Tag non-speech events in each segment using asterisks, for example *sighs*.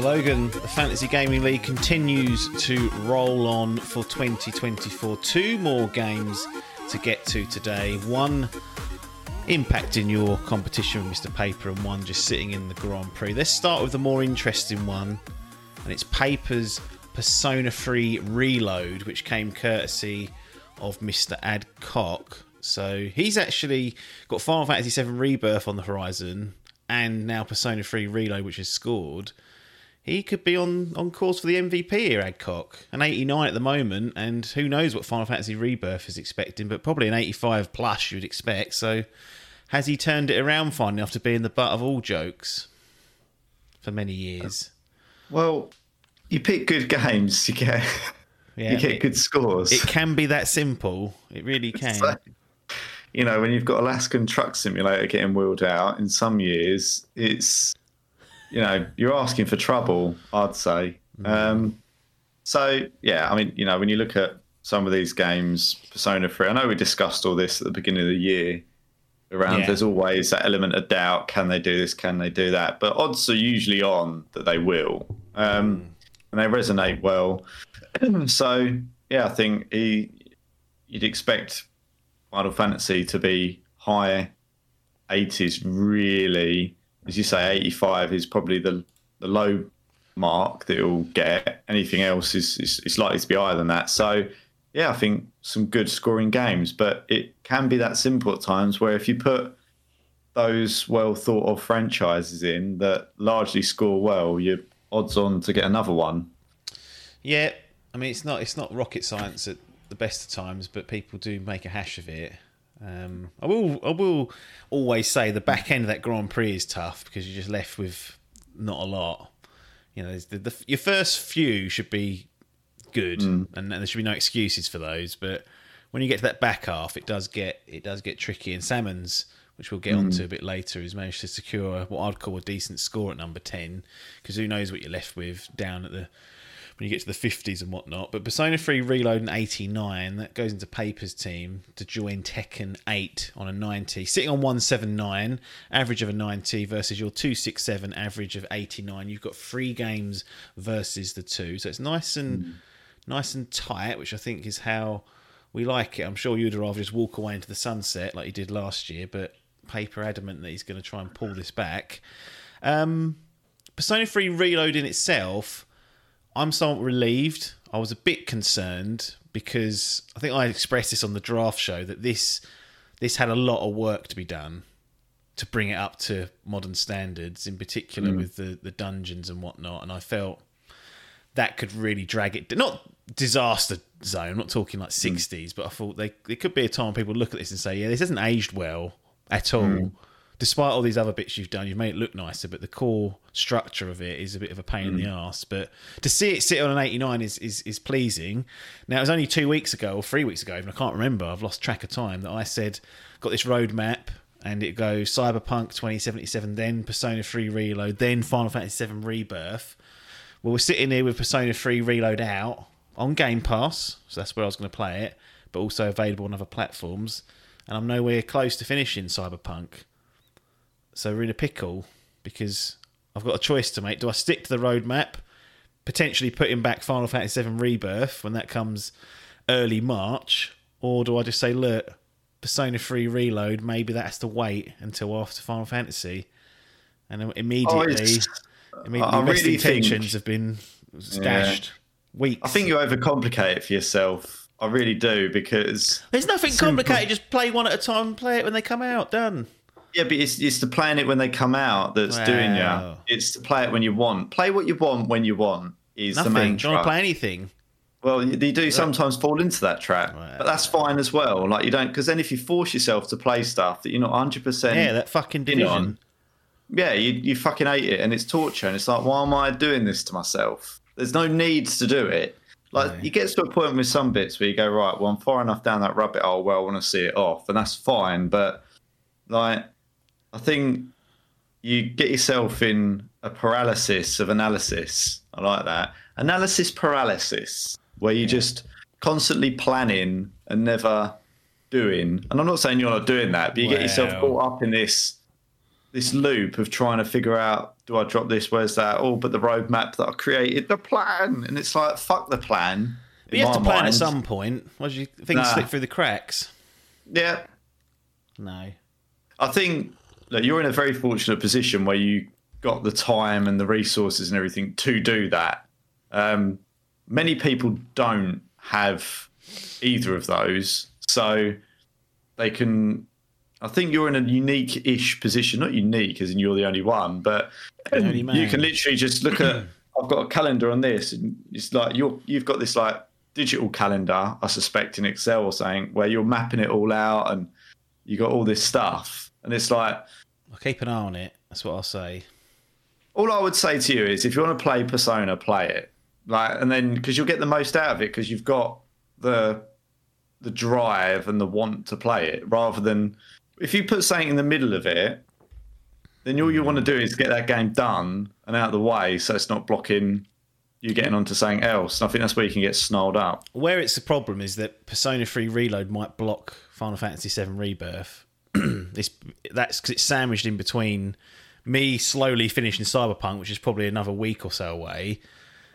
Logan, the Fantasy Gaming League continues to roll on for 2024. Two more games to get to today. One impacting your competition with Mr. Paper, and one just sitting in the Grand Prix. Let's start with the more interesting one, and it's Paper's Persona 3 Reload, which came courtesy of Mr. Adcock. So, he's actually got Final Fantasy VII Rebirth on the horizon, and now Persona 3 Reload, which is scored he could be on, on course for the MVP here, Adcock. An 89 at the moment, and who knows what Final Fantasy Rebirth is expecting, but probably an 85 plus you'd expect. So has he turned it around finally after being the butt of all jokes for many years? Uh, well, you pick good games, you get Yeah, you get it, good scores. it can be that simple. It really *laughs* can. So, you know, when you've got Alaskan Truck Simulator getting wheeled out in some years, it's you know you're asking for trouble. I'd say. Um, so yeah, I mean, you know, when you look at some of these games, Persona Three, I know we discussed all this at the beginning of the year. Around, Yeah. there's always that element of doubt. Can they do this? Can they do that? But odds are usually on that they will, um, and they resonate well. *clears throat* so yeah, I think he, you'd expect Final Fantasy to be high 80s. Really, as you say, 85 is probably the the low mark that it'll get. Anything else is, is is likely to be higher than that. So yeah, I think some good scoring games, but it can be that simple at times where if you put those well thought of franchises in that largely score well, you're odds on to get another one. Yeah, I mean it's not it's not rocket science at the best of times, but people do make a hash of it. Um, I will I will always say the back end of that Grand Prix is tough because you're just left with not a lot. You know, there's the, the, your first few should be good, and, and there should be no excuses for those. But when you get to that back half, it does get it does get tricky. And Salmons, which we'll get onto a bit later, has managed to secure what I'd call a decent score at number ten. Because who knows what you're left with down at the when you get to the 50s and whatnot. But Persona 3 Reload in 89, that goes into Paper's team to join Tekken 8 on a 90. Sitting on 179, average of a 90 versus your 267 average of 89. You've got three games versus the two. So it's nice and nice and tight, which I think is how we like it. I'm sure you'd rather just walk away into the sunset like you did last year, but Paper adamant that he's going to try and pull this back. Um, Persona 3 Reload in itself, I'm somewhat relieved. I was a bit concerned because I think I expressed this on the draft show that this this had a lot of work to be done to bring it up to modern standards, in particular mm. with the, the dungeons and whatnot. And I felt that could really drag it. Not disaster zone. I'm not talking like mm. 60s, but I thought they there could be a time people look at this and say, "Yeah, this hasn't aged well at all." Mm. Despite all these other bits you've done, you've made it look nicer, but the core structure of it is a bit of a pain in the mm. ass. But to see it sit on an 89 is, is is pleasing. Now it was only two weeks ago or three weeks ago, even I can't remember. I've lost track of time. That I said got this roadmap and it goes Cyberpunk 2077, then Persona 3 Reload, then Final Fantasy 7 Rebirth. Well, we're sitting here with Persona 3 Reload out on Game Pass, so that's where I was going to play it, but also available on other platforms. And I'm nowhere close to finishing Cyberpunk. So we're in a pickle because I've got a choice to make. Do I stick to the roadmap, potentially putting back Final Fantasy VII Rebirth when that comes early March, or do I just say, look, Persona 3 Reload, maybe that has to wait until after Final Fantasy? And then oh, immediately, it's- immediately I really think- intentions have been dashed. Weeks. I think you overcomplicate it for yourself. I really do because There's nothing complicated. Just play one at a time and play it when they come out. Done. Yeah, but it's it's the playing it when they come out that's doing Wow. you. It's to play it when you want. Play what you want when you want is Nothing. the Don't mantra. want to play anything. Well, you you do sometimes fall into that trap, but that's fine as well. Like you don't because then if you force yourself to play stuff that you're not 100 percent Yeah, that fucking in on, yeah, you you fucking hate it, and it's torture, and it's like, why am I doing this to myself? There's no need to do it. Like Yeah. you get to a point with some bits where you go, right, well, I'm far enough down that rabbit hole where I want to see it off, and that's fine. But like, I think you get yourself in a paralysis of analysis. I like that analysis paralysis, where you're just constantly planning and never doing. And I'm not saying you're not doing that, but you get yourself caught up in this this loop of trying to figure out do I drop this? Where's that? Oh, but the roadmap that I created, the plan, and it's like fuck the plan. But you have to plan mind. at some point. What do you think? Nah. Slip through the cracks? Yeah, No. I think that you're in a very fortunate position where you got the time and the resources and everything to do that. Um, many people don't have either of those, so they can. I think you're in a unique-ish position. Not unique, as in you're the only one, but only you can literally just look at. *clears throat* I've got a calendar on this, and it's like you're you've got this like digital calendar, I suspect in Excel or something, where you're mapping it all out, and you got all this stuff, and it's like I'll keep an eye on it. That's what I'll say. all I would say to you is if you want to play Persona, play it. Like, and then because you'll get the most out of it because you've got the the drive and the want to play it, rather than if you put something in the middle of it, then all you want to do is get that game done and out of the way, so it's not blocking you getting onto something else. And I think that's where you can get snarled up. Where it's a problem is that Persona 3 Reload might block Final Fantasy 7 Rebirth. *clears throat* it's, that's because it's sandwiched in between me slowly finishing Cyberpunk, which is probably another week or so away.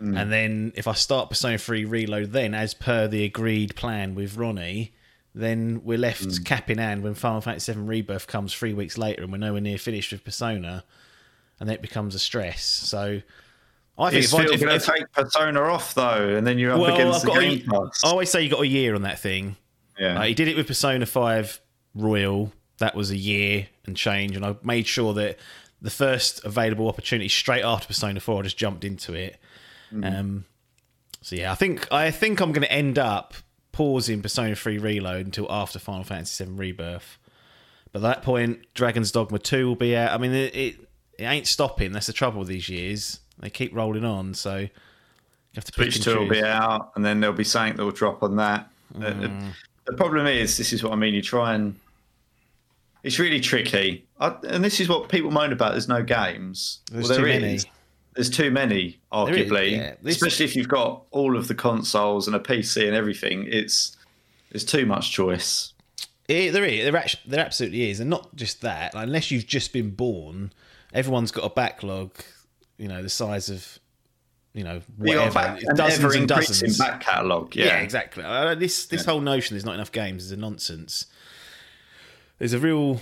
Mm. And then if I start Persona 3 Reload, then as per the agreed plan with Ronnie, then we're left mm. cap in hand when Final Fantasy 7 Rebirth comes three weeks later and we're nowhere near finished with Persona. And then it becomes a stress. So I think It's if going to take Persona off though, and then you're up well, against I've the Game Pass. I always say you got a year on that thing. yeah. Like, he did it with Persona 5 Royal. That was a year and change. And I made sure that the first available opportunity straight after Persona 4, I just jumped into it. Um, so yeah, I think I think I'm going to end up pausing Persona 3 Reload until after Final Fantasy 7 Rebirth. But at that point, Dragon's Dogma 2 will be out. I mean, it, it, it ain't stopping. That's the trouble with these years. They keep rolling on. So you have to Switch 2 will be out, and then there'll be something that will drop on that. The- The, Mm. the problem is, this is what I mean. You try and it's really tricky, I, and this is what people moan about. There's no games. There's well, too there many. There's too many, is, arguably. yeah. This- Especially if you've got all of the consoles and a PC and everything. It's there's too much choice. It, there is. There, actually, there absolutely is, and not just that. Like, unless you've just been born, everyone's got a backlog. You know, the size of you know whatever, back, dozens and dozens. back catalogue. yeah. Yeah, exactly. Uh, this this whole notion there's not enough games is a nonsense. There's a real.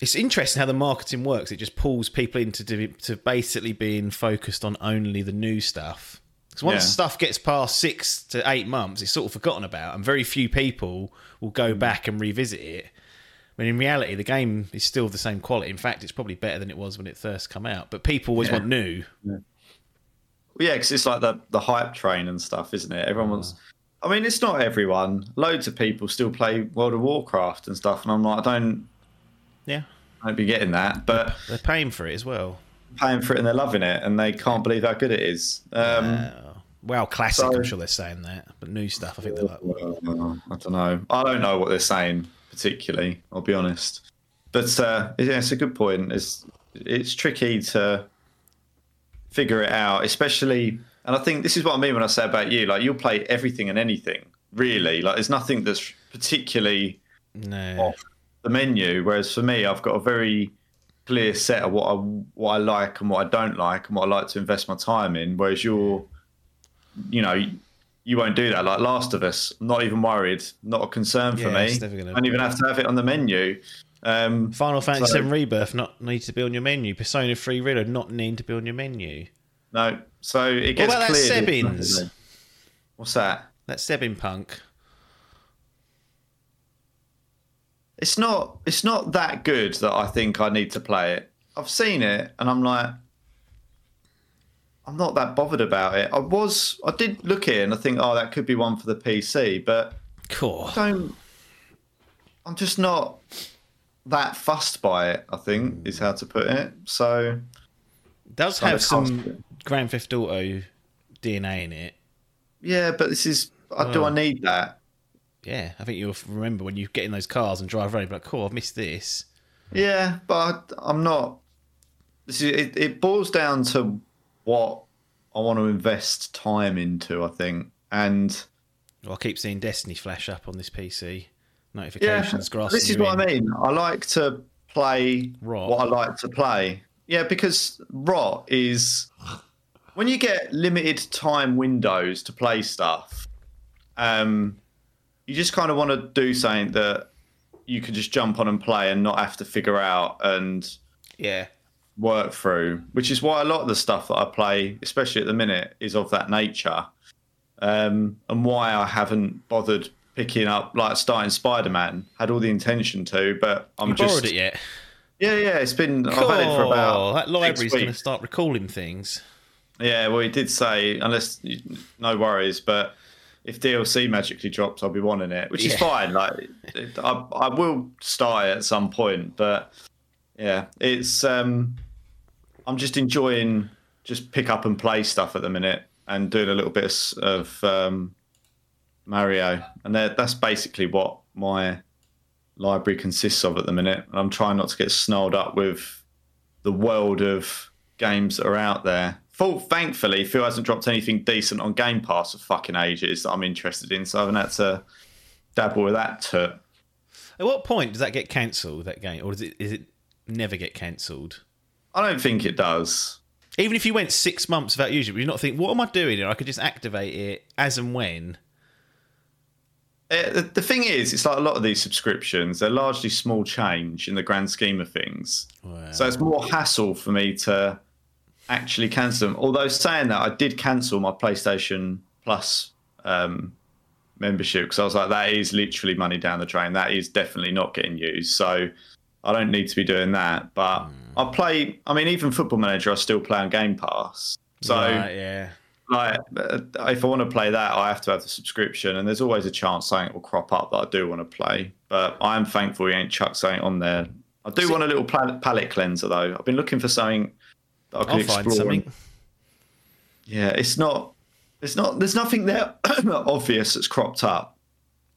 It's interesting how the marketing works. It just pulls people into do, to basically being focused on only the new stuff. Because once Yeah. stuff gets past six to eight months, it's sort of forgotten about, and very few people will go Mm. back and revisit it. When in reality, the game is still the same quality. In fact, it's probably better than it was when it first come out. But people always Yeah. want new. Well, yeah, because it's like the the hype train and stuff, isn't it? Everyone wants. I mean, it's not everyone. Loads of people still play World of Warcraft and stuff, and I'm like, I don't, Yeah, I don't be getting that, but they're paying for it as well. paying for it and they're loving it, and they can't believe how good it is. Um, Uh, well, classic. so- I'm sure they're saying that, but new stuff. I think they're like, well, I don't know. I don't know what they're saying particularly. I'll be honest, but uh, yeah, it's a good point. It's it's tricky to figure it out, especially. And I think this is what I mean when I say about you. Like you'll play everything and anything, really. Like there's nothing that's particularly no. off the menu. Whereas for me, I've got a very clear set of what I what I like and what I don't like and what I like to invest my time in. Whereas you're, you know, you won't do that. Like Last of Us, I'm not even worried. Not a concern for Yeah, me. gonna- Don't even have to have it on the menu. Um, Final Fantasy So- VII Rebirth not need to be on your menu. Persona 3 Reload not need to be on your menu. no, so it gets What about that cleared. Sebbins? What's that? That Sebin punk. It's not. It's not that good that I think I need to play it. I've seen it, and I'm like, I'm not that bothered about it. I was. I did look at it, and I think, oh, that could be one for the PC, but Cool. I don't. I'm just not that fussed by it. I think is how to put it. So does have some. Grand Theft Auto DNA in it. yeah, but this is. Do I Oh. need that? Yeah, I think you'll remember when you get in those cars and drive around. You're like, cool, I've missed this. Yeah, but I'm not. This is, it, it boils down to what I want to invest time into. I think, and Well, I keep seeing Destiny flash up on this PC. yeah, Notifications, grass. this is what I mean. I like to play Rot. what I like to play. Yeah, because rot is when you get limited time windows to play stuff. Um, you just kind of want to do something that you can just jump on and play and not have to figure out and Yeah, work through, which is why a lot of the stuff that I play, especially at the minute, is of that nature. Um, and why I haven't bothered picking up, like starting Spider Man, had all the intention to, but I'm you just. borrowed it yet? Yeah, yeah, it's been. I've had it for about. that library's going to start recalling things. Yeah, well, he did say, unless no worries, but if DLC magically drops, I'll be wanting it, which is fine. Like, it, I, I will start it at some point, but yeah, it's. um I'm just enjoying just pick up and play stuff at the minute and doing a little bit of, of um, Mario, and that's basically what my library consists of at the minute. And I'm trying not to get snarled up with the world of games that are out there. Full, thankfully, Phil hasn't dropped anything decent on Game Pass for fucking ages that I'm interested in, so I haven't had to dabble with that. To At what point does that get cancelled? That game, or does it? Is it never get cancelled? I don't think it does. Even if you went six months without using it, would you not think, what am I doing here? I could just activate it as and when. Uh, the, the thing is, it's like a lot of these subscriptions; they're largely small change in the grand scheme of things. Wow. So it's more hassle for me to actually cancel them. Although saying that, I did cancel my PlayStation Plus um, membership because I was like, that is literally money down the drain. That is definitely not getting used. So I don't need to be doing that. But I play. I mean, even Football Manager, I still play on Game Pass. So Right, yeah. like, uh, if I want to play that, I have to have the subscription, and there's always a chance something will crop up that I do want to play. But I am thankful he ain't chucked something on there. I do See- want a little palette, palette cleanser though. I've been looking for something I can I'll explore. find something. Yeah, it's not. It's not. There's nothing there *coughs* obvious that's cropped up.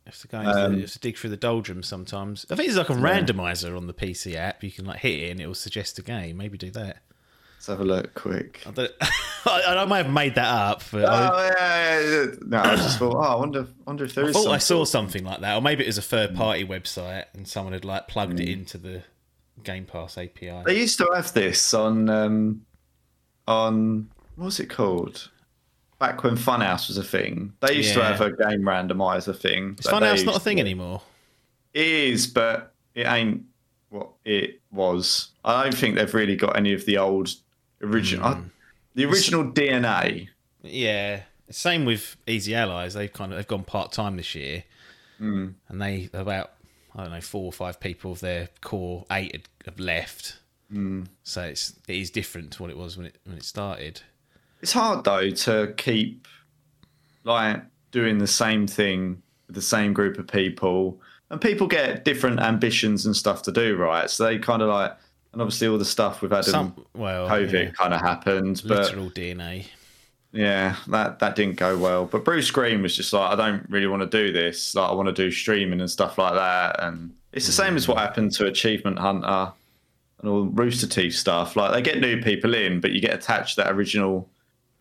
You have to Um, the, you have to dig through the doldrums sometimes. I think there's like a randomizer on the PC app. You can like hit it and it will suggest a game. Maybe do that. Let's have a look quick. I, don't, *laughs* I, I might have made that up, but I, Oh yeah, yeah, yeah. no. I just thought. Oh, I wonder. Wonder if there I is. thought I saw something like that, or maybe it was a Mm. third party website and someone had like plugged it into the Game Pass API. They used to have this on um, on what was it called? Back when Funhaus was a thing, they used to have a game randomizer thing. Is Funhaus not a thing to- anymore? It is, but it ain't what it was. I don't think they've really got any of the old original, Hmm. the original DNA. Yeah. Same with Easy Allies. They've kind of they've gone part time this year, Hmm. and they about I don't know four or five people of their core eight had, have left. Hmm. So it's it is different to what it was when it when it started. It's hard though to keep like doing the same thing with the same group of people, and people get different ambitions and stuff to do, right? So they kind of like, and obviously all the stuff with Adam Some well, COVID yeah, kind of happened, but literal DNA. yeah, that that didn't go well. But Bruce Green was just like, I don't really want to do this. Like, I want to do streaming and stuff like that. And it's the same as what happened to Achievement Hunter and all Rooster Teeth stuff. Like, they get new people in, but you get attached to that original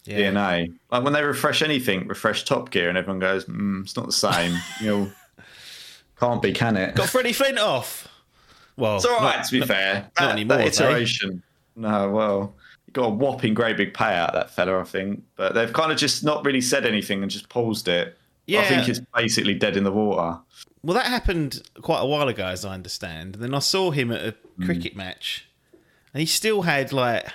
Yeah. DNA. Like when they refresh anything, refresh Top Gear, and everyone goes, mm, "It's not the same." *laughs* you know, can't be, can it? Got Freddie Flintoff. Well, It's all right, not- to be not- fair. not That, anymore, that iteration. No, well, he got a whopping great big payout, that fella, I think. But they've kind of just not really said anything and just paused it. Yeah. I think it's basically dead in the water. Well, that happened quite a while ago, as I understand. And then I saw him at a Hmm. cricket match, and he still had like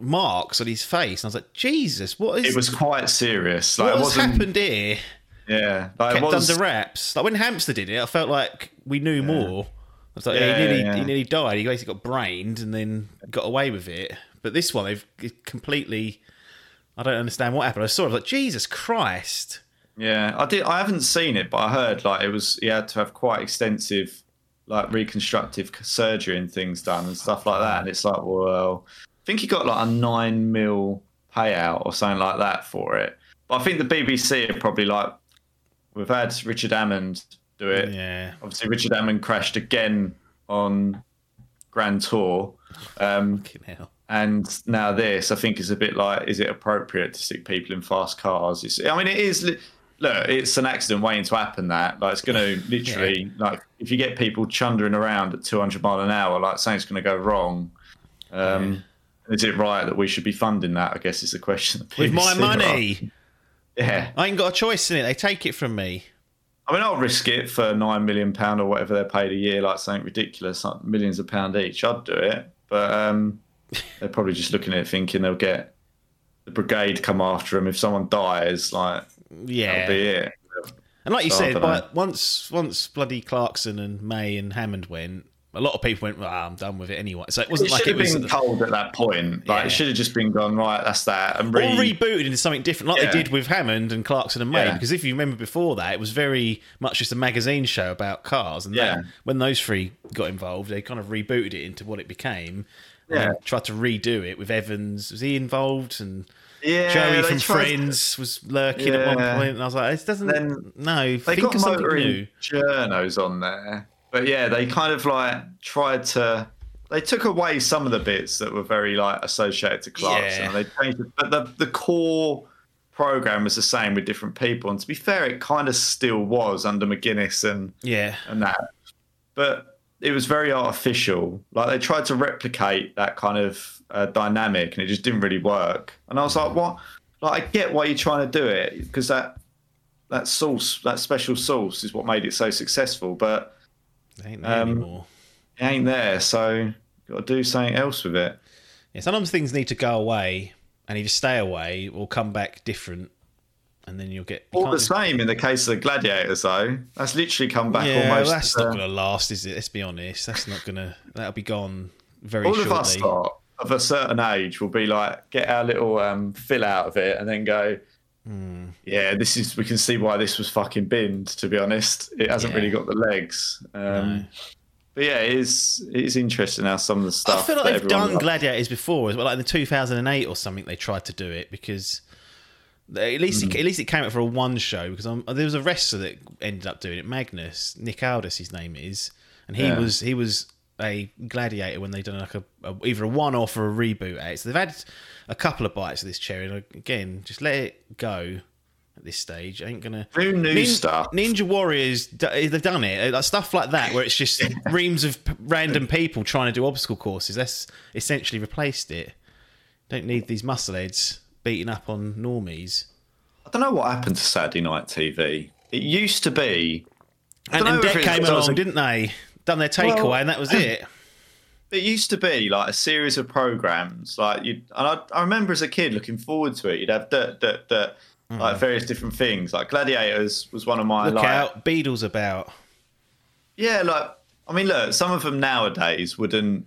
marks on his face. And I was like, Jesus, what is It was quite serious. Like, what happened here? Yeah, like, it Kept was, under wraps. Like when Hamster did it, I felt like we knew more. I was like, Yeah, he, nearly, yeah. he nearly died. He basically got brained and then got away with it. But this one, they've completely. I don't understand what happened. I saw it I was like, Jesus Christ. Yeah, I did. I haven't seen it, but I heard like it was. He had to have quite extensive, like reconstructive surgery and things done and stuff like that. And it's like, well, I think he got like a nine mil payout or something like that for it. But I think the BBC are probably like we've had Richard Hammond do it. Yeah. Obviously, Richard Hammond crashed again on Grand Tour. Um, Fucking hell. and now this, I think, is a bit like: is it appropriate to stick people in fast cars? It's, I mean, it is. Look, it's an accident waiting to happen. That like it's going *laughs* to literally like if you get people chundering around at 200 mile an hour, like something's going to go wrong. Um, Is it right that we should be funding that? I guess is the question. *laughs* With my money. Yeah, I ain't got a choice in it. They take it from me. I mean, I'll risk it for nine million pound or whatever they're paid a year, like something ridiculous, like millions of pound each. I'd do it, but um, *laughs* they're probably just looking at it thinking they'll get the brigade come after them if someone dies. Like Yeah. that'll be it. And like you So, said, but once once bloody Clarkson and May and Hammond went, a lot of people went, well, I'm done with it anyway. So it It wasn't like it was been told at that point. Like Yeah. it should have just been gone right. That's that. And or rebooted into something different, like Yeah. they did with Hammond and Clarkson and May. Yeah. Because if you remember before that, it was very much just a magazine show about cars. And Yeah. then when those three got involved, they kind of rebooted it into what it became. And Yeah. tried to redo it with Evans. Was he involved? And yeah, Joey from Friends was lurking at one And I was like, this doesn't. Then no, They think got of something new. journos on there, but yeah, they kind of like tried to. They took away some of the bits that were very like associated to Clarkson. Yeah. and They changed it, but the the core program was the same with different people. And to be fair, it kind of still was under McGuinness and Yeah. and that, but it was very artificial. Like they tried to replicate that kind of uh, dynamic, and it just didn't really work. And I was like, what? Like I get why you're trying to do it because that that sauce, that special sauce, is what made it so successful. But They ain't there Um, anymore. it ain't there, so got to do something else with it. Yeah, sometimes things need to go away and either stay away or come back different, and then you'll get. you All the same in the case of the gladiators, though. That's literally come back yeah, almost. that's uh, not going to last, is it? Let's be honest. That's not going to. That'll be gone very all shortly. of us lot of a certain age will be like, get our little um, fill out of it, and then go. Hmm. Yeah, this is. We can see why this was fucking binned. To be honest, it hasn't Yeah. really got the legs. Um, No. But yeah, it is. It is interesting how some of the stuff. I feel like they've done gladiators before, as well. Like in the 2008 or something, they tried to do it because at least Hmm. it, at least it came out for a one show. Because um there was a wrestler that ended up doing it, Magnus Nick Aldis, his name is, and he Yeah. was he was a gladiator when they done like a, a either a one off or a reboot at it. So they've had a couple of bites of this cherry, and again, just let it go. At this stage, I ain't gonna new Nin- stuff. Ninja Warriors, they've done it. Like stuff like that, where it's just *laughs* reams of random people trying to do obstacle courses. That's essentially replaced it. Don't need these muscle muscleheads beating up on normies. I don't know what happened to Saturday Night TV. It used to be. And, and Dec came because I was along, a- didn't they? Done their takeaway, Well- and that was it. It used to be like a series of programs. Like you, and I, I remember as a kid looking forward to it. You'd have dirt, dirt, dirt, like mm. various different things. Like Gladiators was one of my Look like. out, Beadle's about. Yeah, like I mean, look, some of them nowadays wouldn't.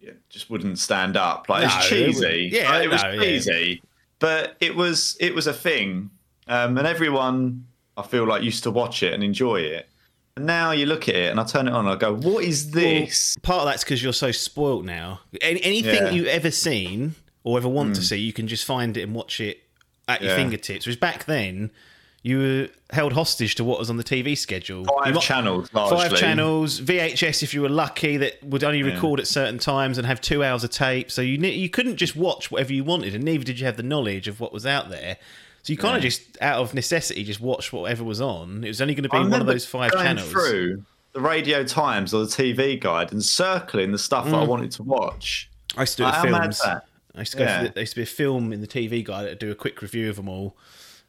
Yeah, just wouldn't stand up. Like No, it's cheesy. wouldn't. Yeah, Like, it was no, yeah. cheesy, but it was it was a thing, um, and everyone I feel like used to watch it and enjoy it. And now you look at it, and I turn it on, and I go, "What is this?" Part of that's because you're so spoilt now. Any, anything Yeah. Hmm. you've ever seen or ever want to see, you can just find it and watch it at your Yeah. fingertips. Whereas back then, you were held hostage to what was on the TV schedule. Five might- channels, Five channels, VHS if you were lucky that would only record at certain times and have two hours of tape. So you you couldn't just watch whatever you wanted, and neither did you have the knowledge of what was out there. So you kind of just, out of necessity, just watched whatever was on. It was only going to be one of those five going channels. through the Radio Times or the TV Guide and circling the stuff that I mm. wanted to watch. I used to do with films. I used to go. Yeah. The, there used to be a film in the TV guide that do a quick review of them all,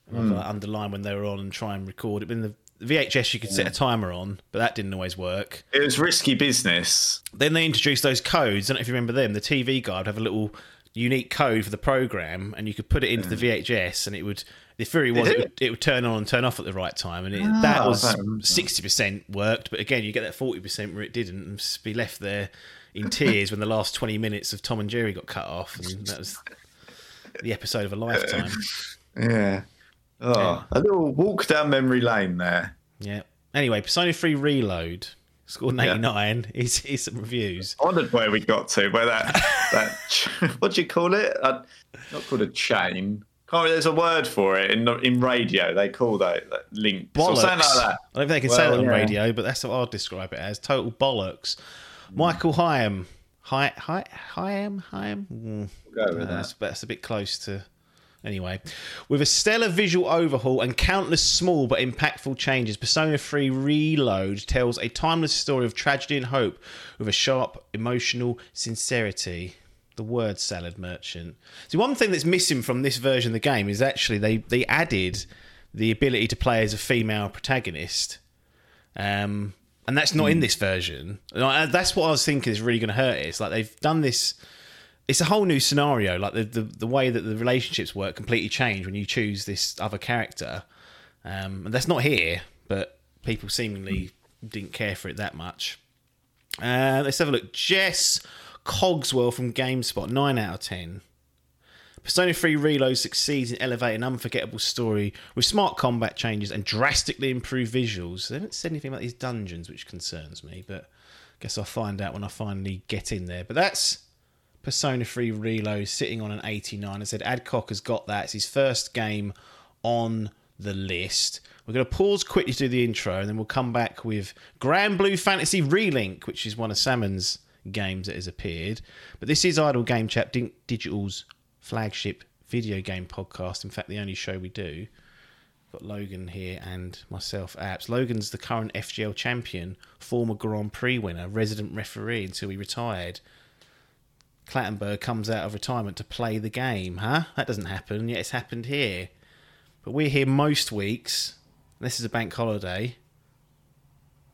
and Hmm. Like, underline when they were on and try and record it. But in the, VHS, you could set a timer on, but that didn't always work. It was risky business. Then they introduced those codes. I don't know if you remember them. The TV guide would have a little unique code for the program, and you could put it into the VHS, and it would. The theory was it it? would, it would turn on and turn off at the right time, and it, Ah, that was don't remember that. sixty percent worked. But again, you get that forty percent where it didn't, and just be left there in *laughs* tears when the last twenty minutes of Tom and Jerry got cut off, and that was the episode of a lifetime. *laughs* Yeah. Oh, a little walk down memory lane there. Yeah. Anyway, Persona 3 Reload scored an Yeah. 89. Here's, *laughs* here's some reviews. I wondered where we got to, where that, *laughs* that what do you call it? Uh, not called a chain, Can't, there's a word for it in in radio. They call that, that links or bollocks. something like that. I don't think they can say Well, that on yeah. radio, but that's what I'll describe it as. Total bollocks. Michael Higham. Hy, Hy, Hyam? Hyam? Mm, Go with no, that. that's, that's a bit close to. Anyway, with a stellar visual overhaul and countless small but impactful changes, Persona 3 Reload tells a timeless story of tragedy and hope with a sharp, emotional sincerity. The word salad merchant. See, one thing that's missing from this version of the game is actually they, they added the ability to play as a female protagonist. Um, and that's not in this version. That's what I was thinking is really going to hurt it. It's like they've done this. It's a whole new scenario. Like the, the, the way that the relationships work completely change when you choose this other character. Um, and that's not here, but people seemingly didn't care for it that much. Uh, let's have a look. Jess Cogswell from GameSpot, 9 out of 10. Persona 3 Reload succeeds in elevating an unforgettable story with smart combat changes and drastically improved visuals. They haven't said anything about these dungeons, which concerns me, but I guess I'll find out when I finally get in there. But that's Persona 3 Reload sitting on an 89. I said Adcock has got that. It's his first game on the list. We're going to pause quickly to do the intro and then we'll come back with Granblue Fantasy Relink, which is one of Salmon's games that has appeared. But this is Idle Game Chat, Digital's flagship video game podcast. In fact, the only show we do. Got Logan here and myself, Apps. Logan's the current FGL champion, former Grand Prix winner, resident referee until he retired. Clattenburg comes out of retirement to play the game, huh? That doesn't happen, yet it's happened here. But we're here most weeks. This is a bank holiday.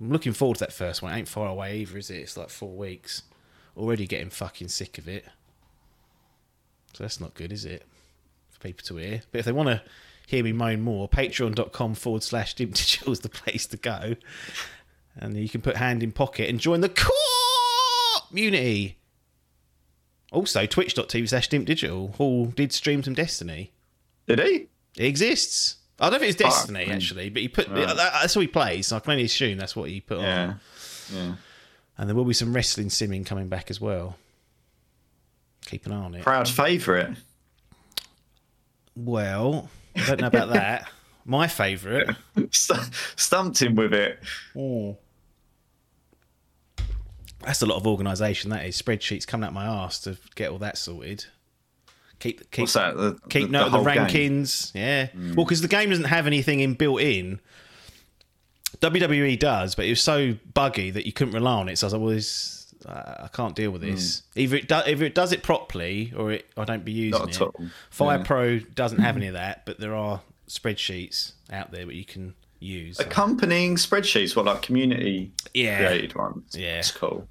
I'm looking forward to that first one. It ain't far away either, is it? It's like four weeks. Already getting fucking sick of it. So that's not good, is it? For people to hear. But if they want to hear me moan more, patreon.com forward slash Dimp Digital is the place to go. And you can put hand in pocket and join the community. Also, twitch.tv slash digital. Hall did stream some Destiny. Did he? It exists. I don't think it's Destiny man. actually, but he put that- that's what he plays. So I can only assume that's what he put Yeah. on. Yeah. And there will be some wrestling simming coming back as well. Keep an eye on it. Proud favourite. Well, I don't know about that. *laughs* My favourite. Stumped him with it. Oh. That's a lot of organisation. That is spreadsheets coming out my arse to get all that sorted. Keep keep What's that? The, keep the- note of the whole game? rankings. Yeah. Well, because the game doesn't have anything in built in. WWE does, but it was so buggy that you couldn't rely on it. So I was like, well, this, uh, I can't deal with this. Either it do, either it does it properly, or it, I don't be using Not it. all. Fire Yeah. Pro doesn't have *clears throat* any of that, but there are spreadsheets out there that you can use. Accompanying spreadsheets, what like community Yeah. created ones. Yeah. it's cool.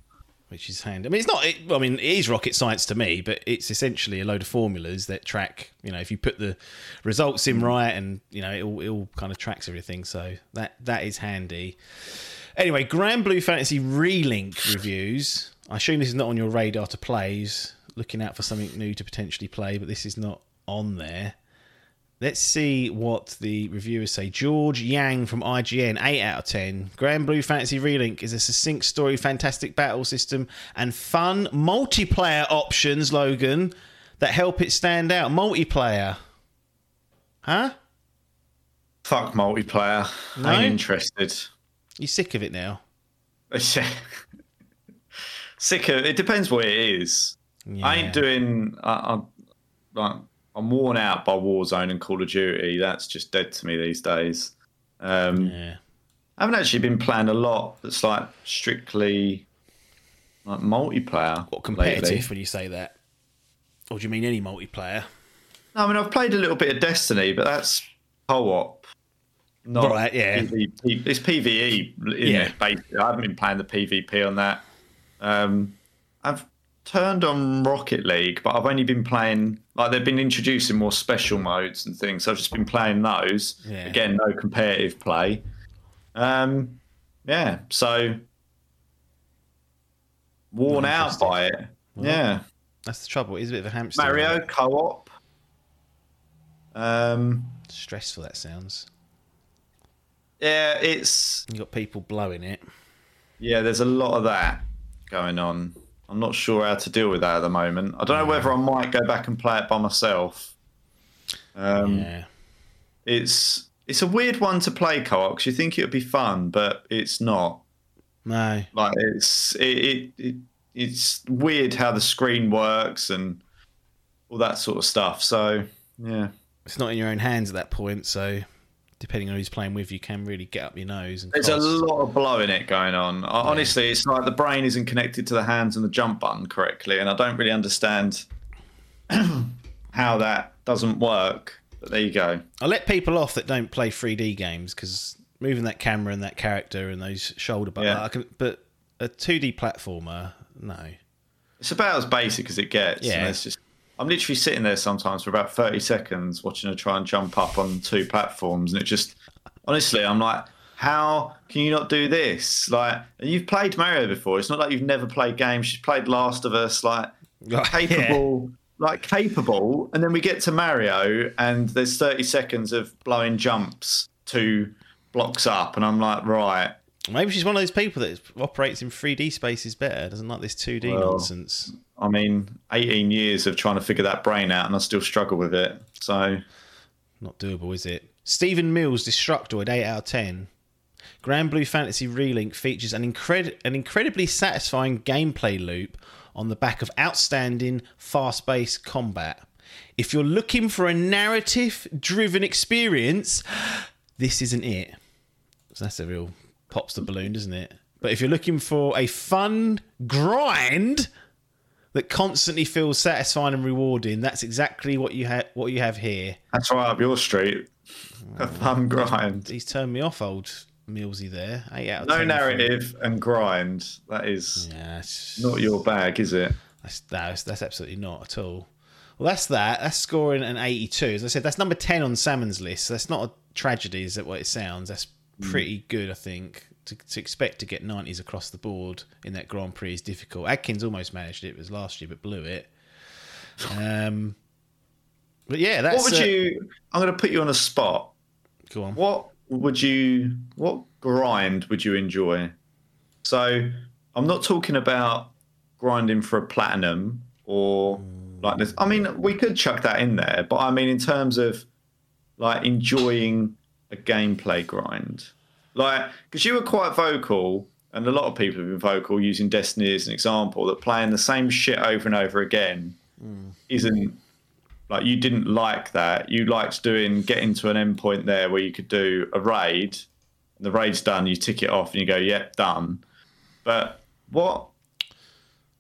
which is handy. I mean, it's not. It, I mean, it is rocket science to me, but it's essentially a load of formulas that track. You know, if you put the results in right, and you know, it all, it all kind of tracks everything. So that that is handy. Anyway, Granblue Fantasy Relink reviews. I assume this is not on your radar to plays. Looking out for something new to potentially play, but this is not on there. Let's see what the reviewers say. George Yang from IGN, 8 out of 10. Granblue Fantasy Relink is a succinct story, fantastic battle system, and fun multiplayer options, Logan, that help it stand out. Multiplayer. Huh? Fuck multiplayer. No? Ain't interested. You sick of it now? *laughs* Sick of it. Depends what it is. I ain't doing. I, I'm like I'm worn out by Warzone and Call of Duty. That's just dead to me these days. Um, Yeah. I haven't actually been playing a lot that's like strictly like multiplayer. What, competitive lately. when you say that? Or do you mean any multiplayer? No, I mean I've played a little bit of Destiny, but that's co-op. Not Right, yeah. PvP. It's PVE, Yeah. it? Basically, I haven't been playing the PvP on that. Um, I've turned on Rocket League, but I've only been playing like they've been introducing more special modes and things. So I've just been playing those. Yeah. Again, no competitive play. Um, yeah, so worn Not out by it. yeah. That's the trouble. It is a bit of a hamster. Mario wheel. co-op. Um, Stressful, that sounds. yeah, it's you got people blowing it. yeah. There's a lot of that going on. I'm not sure how to deal with that at the moment. I don't know whether I might go back and play it by myself. Um, yeah. It's it's a weird one to play co-op because you think it would be fun, but it's not. No. Like it's it, it, it it's weird how the screen works and all that sort of stuff. So yeah, It's not in your own hands at that point, so depending on who's playing with, you can really get up your nose. And there's a lot of blowing it going on. Uh, I- Honestly, it's like the brain isn't connected to the hands and the jump button correctly, and I don't really understand *clears throat* how that doesn't work. But there you go. I let people off that don't play 3D games because moving that camera and that character and those shoulder buttons, Yeah. I can, but a 2D platformer, no. It's about as basic as it gets. Yeah. And it's I'm literally sitting there sometimes for about 30 seconds watching her try and jump up on two platforms, and it just honestly, I'm like, how can you not do this? Like, and you've played Mario before. It's not like you've never played games. She's played Last of Us, like *laughs* Yeah. capable. Like capable, and then we get to Mario, and there's 30 seconds of blowing jumps two blocks up, and I'm like, right, Maybe she's one of those people that operates in 3D spaces better, doesn't like this 2D Well, nonsense. I mean, 18 years of trying to figure that brain out, and I still struggle with it. So, Not doable, is it? Stephen Mills Destructoid, 8 out of 10. Granblue Fantasy Relink features an, incred- an incredibly satisfying gameplay loop on the back of outstanding fast paced combat. If you're looking for a narrative driven experience, *gasps* this isn't it. So that's a real pops the balloon, doesn't it? But if you're looking for a fun grind that constantly feels satisfying and rewarding, that's exactly what you have what you have here. that's right up your street. Hmm. *laughs* A fun grind. He's turned me off, old Millsy. There, eight out No 10 narrative and grind. That is Yeah, not your bag, is it? That's, that's that's absolutely not at all. Well, that's that. That's scoring an 82. As I said, that's number 10 on Salmon's list. So that's not a tragedy, is that what it sounds? That's hmm. pretty good, I think. To, to expect to get 90s across the board in that Grand Prix is difficult. Adkins almost managed it. It was last year, but blew it. Um, but yeah, that's. What would uh, you? I'm going to put you on a spot. Go on. What would you? What grind would you enjoy? So, I'm not talking about grinding for a platinum or like this. I mean, we could chuck that in there, but I mean, in terms of like enjoying a gameplay grind, like because you were quite vocal, and a lot of people have been vocal using Destiny as an example that playing the same shit over and over again mm. isn't like you didn't like that. You liked doing getting to an endpoint there where you could do a raid. And the raid's done, you tick it off, and you go, "Yep, done." But what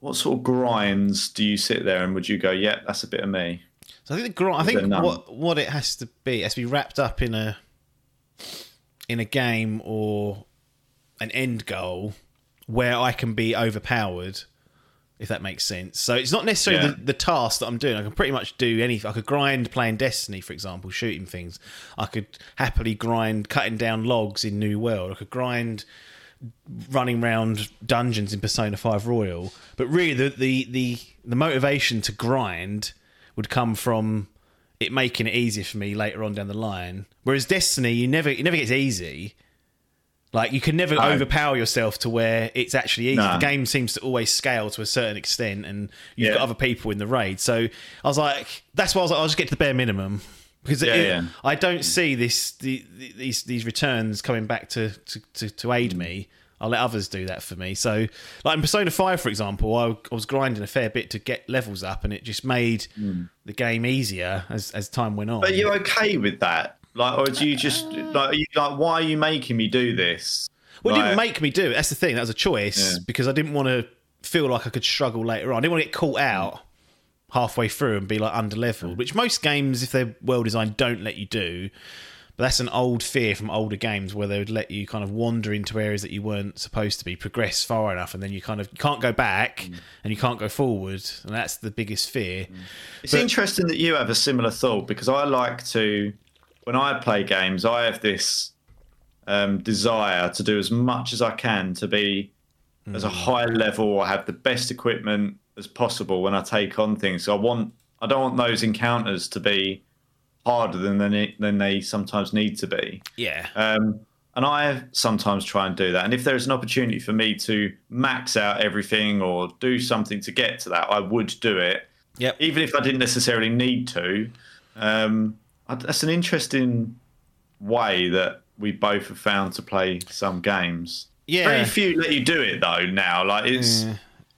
what sort of grinds do you sit there and would you go, "Yep, that's a bit of me"? So I think the grind, I think what what it has to be it has to be wrapped up in a in a game or an end goal where I can be overpowered, if that makes sense. So it's not necessarily Yeah. the, the task that I'm doing. I can pretty much do anything. I could grind playing Destiny, for example, shooting things. I could happily grind cutting down logs in New World. I could grind running around dungeons in Persona 5 Royal. But really the the the, the motivation to grind would come from it making it easier for me later on down the line. Whereas Destiny, you never it never gets easy. Like you can never No. overpower yourself to where it's actually easy. No. The game seems to always scale to a certain extent, and you've Yeah. got other people in the raid. So I was like, that's why I was like, I'll just get to the bare minimum because Yeah, it- yeah. I don't see this the, the- these these returns coming back to to, to, to aid me. I'll let others do that for me. So, like in Persona Five, for example, I, I was grinding a fair bit to get levels up, and it just made hmm. the game easier as as time went on. But are you okay with that? Like, or do you just like, are you, like, why are you making me do this? Well, it Like- didn't make me do it. That's the thing. That was a choice Yeah. because I didn't want to feel like I could struggle later on. I didn't want to get caught out halfway through and be like under leveled, hmm. which most games, if they're well designed, don't let you do. But that's an old fear from older games where they would let you kind of wander into areas that you weren't supposed to be, progress far enough, and then you kind of you can't go back mm. and you can't go forward, and that's the biggest fear. Mm. It's But- interesting that you have a similar thought because I like to, when I play games, I have this um, desire to do as much as I can to be as a mm. high level or have the best equipment as possible when I take on things. So I want, I don't want those encounters to be harder than they, than they sometimes need to be. Yeah, Um, and I sometimes try and do that. And if there's an opportunity for me to max out everything or do something to get to that, I would do it yep. even if I didn't necessarily need to. Um, that's an interesting way that we both have found to play some games. Yeah. Very few let you do it though now. Like it's Yeah.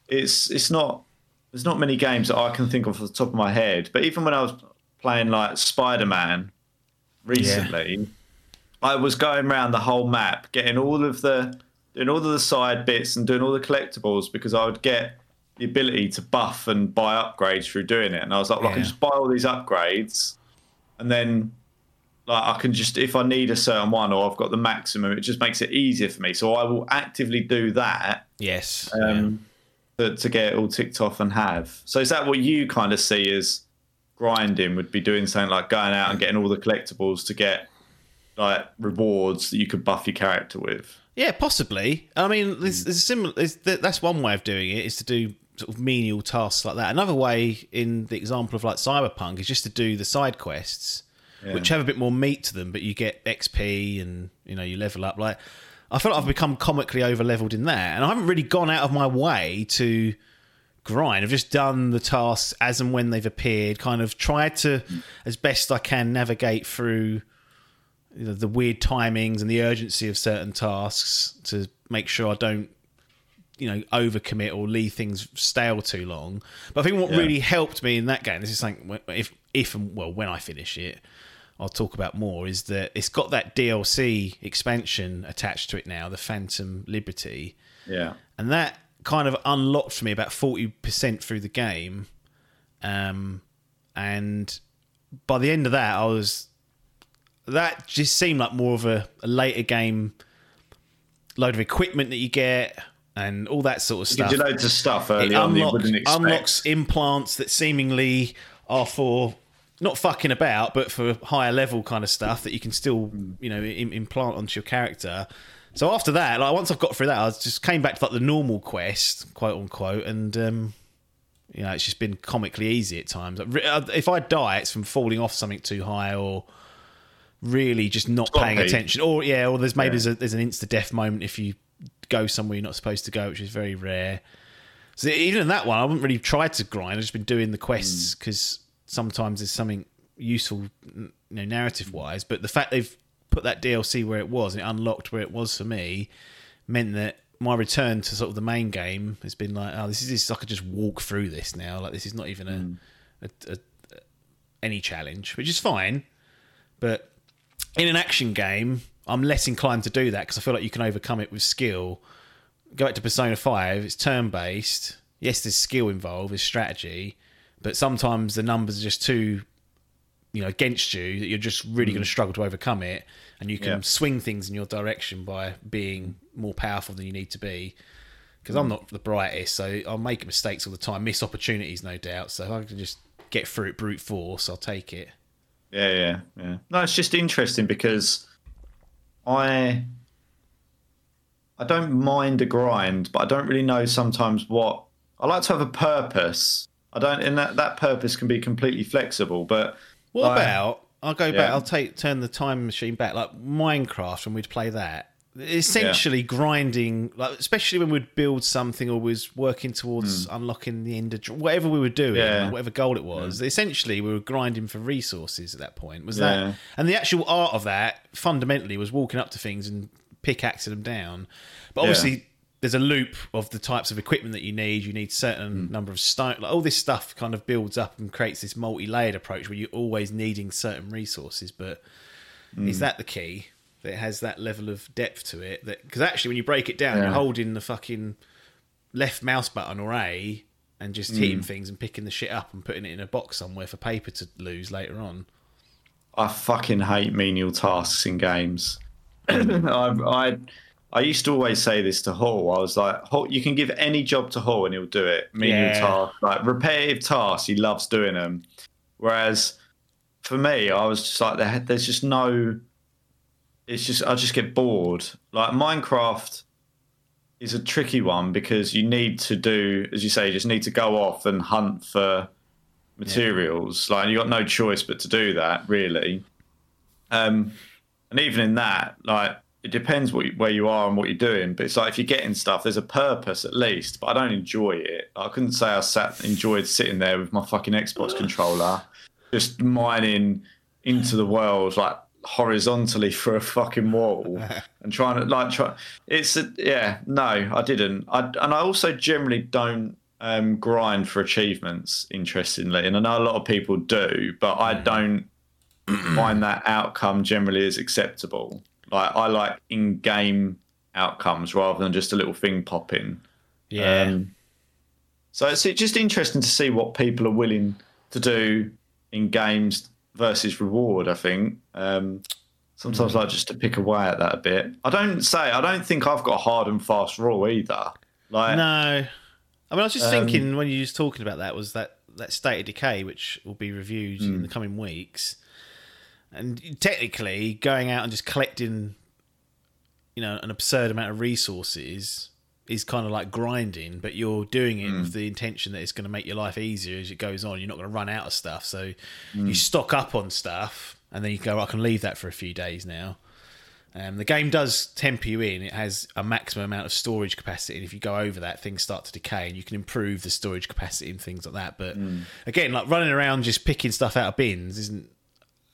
it's it's not there's not many games that I can think of off the top of my head. But even when I was playing like Spider Man recently, I was going around the whole map, getting all of the doing all of the side bits and doing all the collectibles because I would get the ability to buff and buy upgrades through doing it. And I was like, well, I can just buy all these upgrades and then like I can just if I need a certain one or I've got the maximum, it just makes it easier for me. So I will actively do that Yes. um, to, to get it all ticked off and have. So is that what you kind of see as grinding? Would be doing something like going out and getting all the collectibles to get like rewards that you could buff your character with. Yeah, possibly. I mean, there's, mm. there's a similar. There's, that's one way of doing it is to do sort of menial tasks like that. Another way, in the example of like Cyberpunk, is just to do the side quests, which have a bit more meat to them, but you get XP and you know you level up. Like, I feel like I've become comically over leveled in that, and I haven't really gone out of my way to grind. I've just done the tasks as and when they've appeared. Kind of tried to, as best I can, navigate through you know, the weird timings and the urgency of certain tasks to make sure I don't, you know, overcommit or leave things stale too long. But I think what Yeah. really helped me in that game, this is something if if and well when I finish it, I'll talk about more. Is that it's got that DLC expansion attached to it now, the Phantom Liberty, Yeah. and that kind of unlocked for me about forty percent through the game, um, and by the end of that, I was that just seemed like more of a, a later game load of equipment that you get and all that sort of stuff. You loads of stuff early it on that you wouldn't expect. unlocks implants that seemingly are for not fucking about, but for higher level kind of stuff that you can still, you know, Im- implant onto your character. So after that, like once I've got through that, I just came back to like the normal quest, quote unquote, and um, you know, it's just been comically easy at times. Uh, If I die, it's from falling off something too high or really just not paying attention, or yeah, or there's maybe Yeah. there's, a, there's an insta death moment if you go somewhere you're not supposed to go, which is very rare. So even in that one, I haven't really tried to grind. I've just been doing the quests Mm. because sometimes there's something useful, you know, narrative wise. But the fact they've put that DLC where it was and it unlocked where it was for me meant that my return to sort of the main game has been like, oh, this is this. I could just walk through this now. Like this is not even Mm. a, a, a, a any challenge, which is fine. But in an action game, I'm less inclined to do that because I feel like you can overcome it with skill. Go back to Persona 5, it's turn based. Yes, there's skill involved, there's strategy, but sometimes the numbers are just too, you know, against you that you're just really going to mm. struggle to overcome it. And you can Yeah. swing things in your direction by being more powerful than you need to be. Because I'm mm. not the brightest, so I'll make mistakes all the time, miss opportunities, no doubt. So if I can just get through it brute force, I'll take it. Yeah, yeah, yeah. No, it's just interesting because I I don't mind a grind, but I don't really know sometimes what I like to have a purpose. I don't, and that that purpose can be completely flexible. But What like, about? I'll go back. Yeah. I'll take turn the time machine back, like Minecraft, when we'd play that. Essentially, grinding, like especially when we'd build something or was working towards hmm. unlocking the end of whatever we were doing. Yeah. whatever goal it was. Essentially, we were grinding for resources at that point. Was Yeah. that? And the actual art of that fundamentally was walking up to things and pickaxing them down. But Yeah. obviously, there's a loop of the types of equipment that you need. You need certain Hmm. number of stone. Like all this stuff kind of builds up and creates this multi-layered approach where you're always needing certain resources. But Hmm. is that the key? That it has that level of depth to it. That because actually, when you break it down, Yeah. you're holding the fucking left mouse button or A and just Hmm. hitting things and picking the shit up and putting it in a box somewhere for paper to lose later on. I fucking hate menial tasks in games. *clears throat* I, I I used to always say this to Hall. I was like, Hall, you can give any job to Hall and he'll do it. Menial Yeah. tasks, like repetitive tasks, he loves doing them. Whereas for me, I was just like, there's just no. It's just I just get bored. Like Minecraft is a tricky one because you need to do, as you say, you just need to go off and hunt for materials. Like you got no choice but to do that, really. Um, and even in that, like it depends what you, where you are and what you're doing. But it's like if you're getting stuff, there's a purpose at least. But I don't enjoy it. I couldn't say I sat enjoyed sitting there with my fucking Xbox controller, just mining into the world like horizontally through a fucking wall *laughs* and trying to like try. It's a, yeah, no, I didn't. I and I also generally don't um, grind for achievements. Interestingly, and I know a lot of people do, but I don't find that outcome generally as acceptable. Like I like in-game outcomes rather than just a little thing popping. Yeah. Um, so it's just interesting to see what people are willing to do in games versus reward. I think um, sometimes I like just to pick away at that a bit. I don't say I don't think I've got a hard and fast rule either. Like no. I mean, I was just Um, thinking when you was talking about that was that that state of decay, which will be reviewed Hmm. in the coming weeks, and technically going out and just collecting, you know, an absurd amount of resources is kind of like grinding, but you're doing it with hmm. the intention that it's going to make your life easier as it goes on. You're not going to run out of stuff, so hmm. you stock up on stuff, and then you go, I can leave that for a few days now. Um, the game does temper you in. It has a maximum amount of storage capacity, and if you go over that, things start to decay, and you can improve the storage capacity and things like that. But hmm. again, like running around just picking stuff out of bins isn't.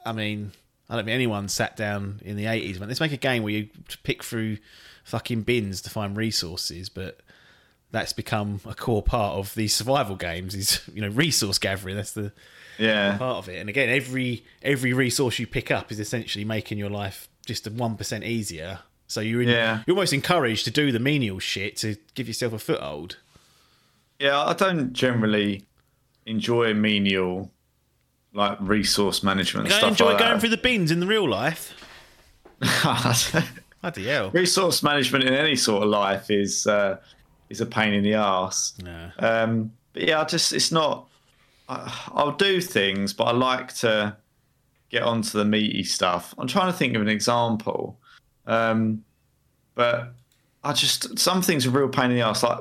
I mean, I don't think anyone sat down in the eighties. Went, let's make a game where you pick through fucking bins to find resources, but that's become a core part of these survival games. Is you know resource gathering. That's the yeah, part of it. And again, every every resource you pick up is essentially making your life just a one percent easier. So you're in, Yeah. you're almost encouraged to do the menial shit to give yourself a foothold. yeah. I don't generally enjoy menial like resource management. Don't enjoy like going that. through the bins in the real life. *laughs* Bloody hell! resource management in any sort of life is uh, is a pain in the ass. No. Um, but yeah, I just it's not. I, I'll do things, but I like to get onto the meaty stuff. I'm trying to think of an example, um, but I just some things are real pain in the ass, like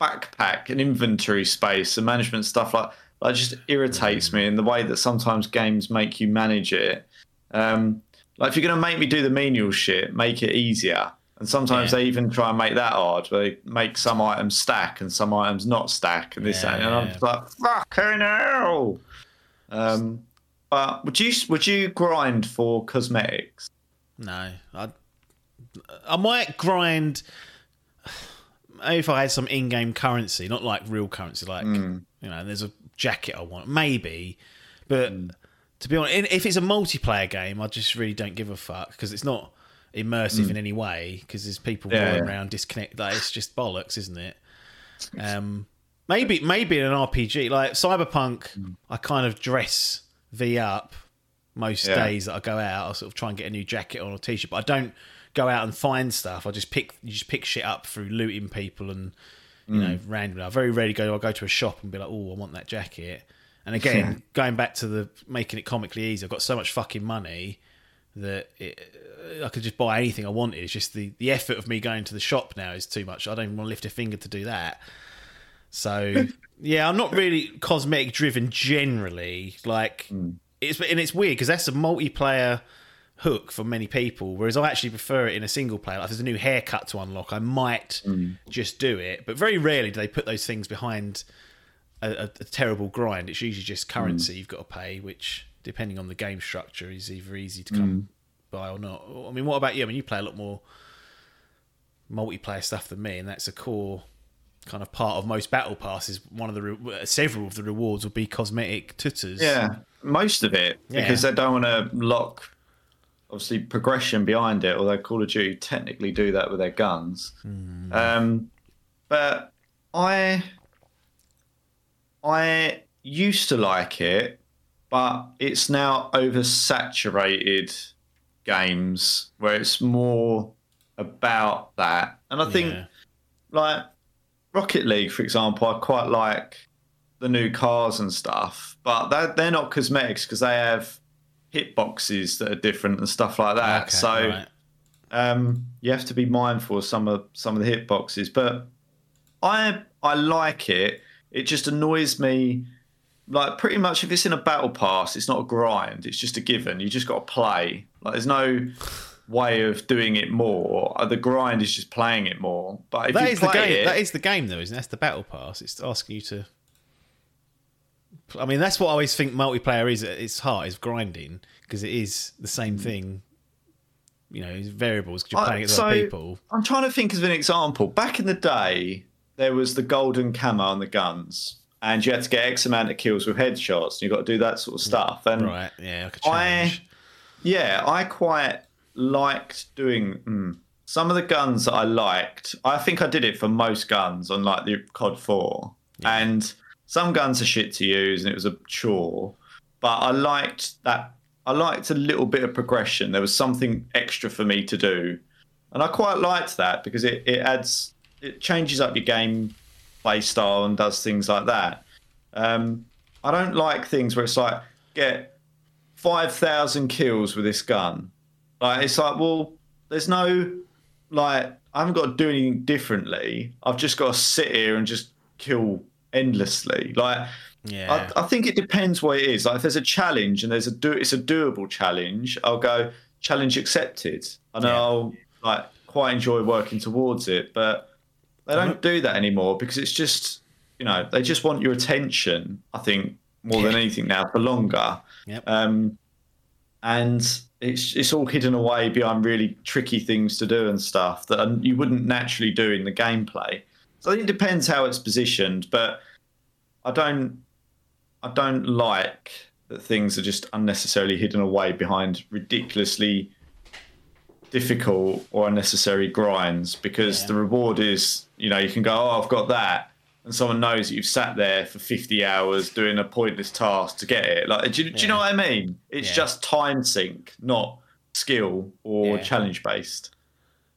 backpack and inventory space and management stuff. Like that just irritates me in the way that sometimes games make you manage it. Um, like if you're going to make me do the menial shit, make it easier. And sometimes Yeah. they even try and make that hard. Where they make some items stack and some items not stack, and this Yeah, and I'm yeah. just like, fucking hell. Um, but would you would you grind for cosmetics? No, I I might grind. *sighs* If I had some in-game currency, not like real currency, like Hmm. you know, there's a jacket I want, maybe. But to be honest, if it's a multiplayer game, I just really don't give a fuck because it's not immersive in any way. Because there's people Hmm. Yeah, rolling yeah. around disconnect. Like it's just bollocks, isn't it? *laughs* Um, maybe maybe in an RPG like Cyberpunk, Hmm. I kind of dress V up most Yeah. days that I go out. I sort of try and get a new jacket on or t-shirt, but I don't go out and find stuff. I just pick you just pick shit up through looting people and you know Mm. randomly. I very rarely go. I go to a shop and be like, oh, I want that jacket. And again, going back to the making it comically easy, I've got so much fucking money that it, I could just buy anything I wanted. It's just the, the effort of me going to the shop now is too much. I don't even want to lift a finger to do that. So *laughs* yeah, I'm not really cosmetic driven generally. Like it's and it's weird because that's a multiplayer hook for many people. Whereas I actually prefer it in a single player. Like if there's a new haircut to unlock, I might mm. just do it. But very rarely do they put those things behind a, a, a terrible grind. It's usually just currency mm. you've got to pay, which depending on the game structure is either easy to come mm. by or not. I mean, what about you? I mean, you play a lot more multiplayer stuff than me, and that's a core kind of part of most battle passes. One of the re- uh, several of the rewards will be cosmetic tutters. Yeah, most of it Yeah. because they don't want to lock obviously progression behind it. Although Call of Duty technically do that with their guns. Um, but I I used to like it, but it's now oversaturated games where it's more about that. And I think Yeah. like Rocket League, for example, I quite like the new cars and stuff, but they're, they're not cosmetics because they have hitboxes that are different and stuff like that. Okay, so right. um, you have to be mindful of some of some of the hitboxes. But I I like it. It just annoys me. Like pretty much, if it's in a battle pass, it's not a grind. It's just a given. You just got to play. Like there's no way of doing it more. Uh, The grind is just playing it more. But if That is the game. it, That is the game, though, isn't it? That's the battle pass. It's asking you to I mean, that's what I always think multiplayer is. at its heart is grinding because it is the Mm. same thing. You know, variables because you're playing against so- other people. I'm trying to think of an example. Back in the day, there was the golden camo on the guns, and you had to get X amount of kills with headshots. And you got to do that sort of stuff. And Right? Yeah, like I- yeah, I quite liked doing mm, some of the guns that I liked. I think I did it for most guns on like the COD Four, and some guns are shit to use, and it was a chore. But I liked that. I liked a little bit of progression. There was something extra for me to do, and I quite liked that because it, it adds it changes up your game play style and does things like that. Um, I don't like things where it's like get five thousand kills with this gun. Like it's like, well, there's no like I haven't got to do anything differently. I've just got to sit here and just kill endlessly. Like Yeah. I, I think it depends what it is. Like if there's a challenge and there's a do it's a doable challenge, I'll go challenge accepted, and Yeah. I'll like quite enjoy working towards it. But they don't do that anymore because it's just you know they just want your attention. I think more than anything now for longer. Yep. Um, and it's it's all hidden away behind really tricky things to do and stuff that you wouldn't naturally do in the gameplay. So I think it depends how it's positioned, but I don't I don't like that things are just unnecessarily hidden away behind ridiculously difficult or unnecessary grinds because Yeah. the reward is you know you can go oh I've got that and someone knows that you've sat there for 50 hours doing a pointless task to get it like do you, do you know what I mean it's Yeah. just time sink not skill or Yeah. challenge based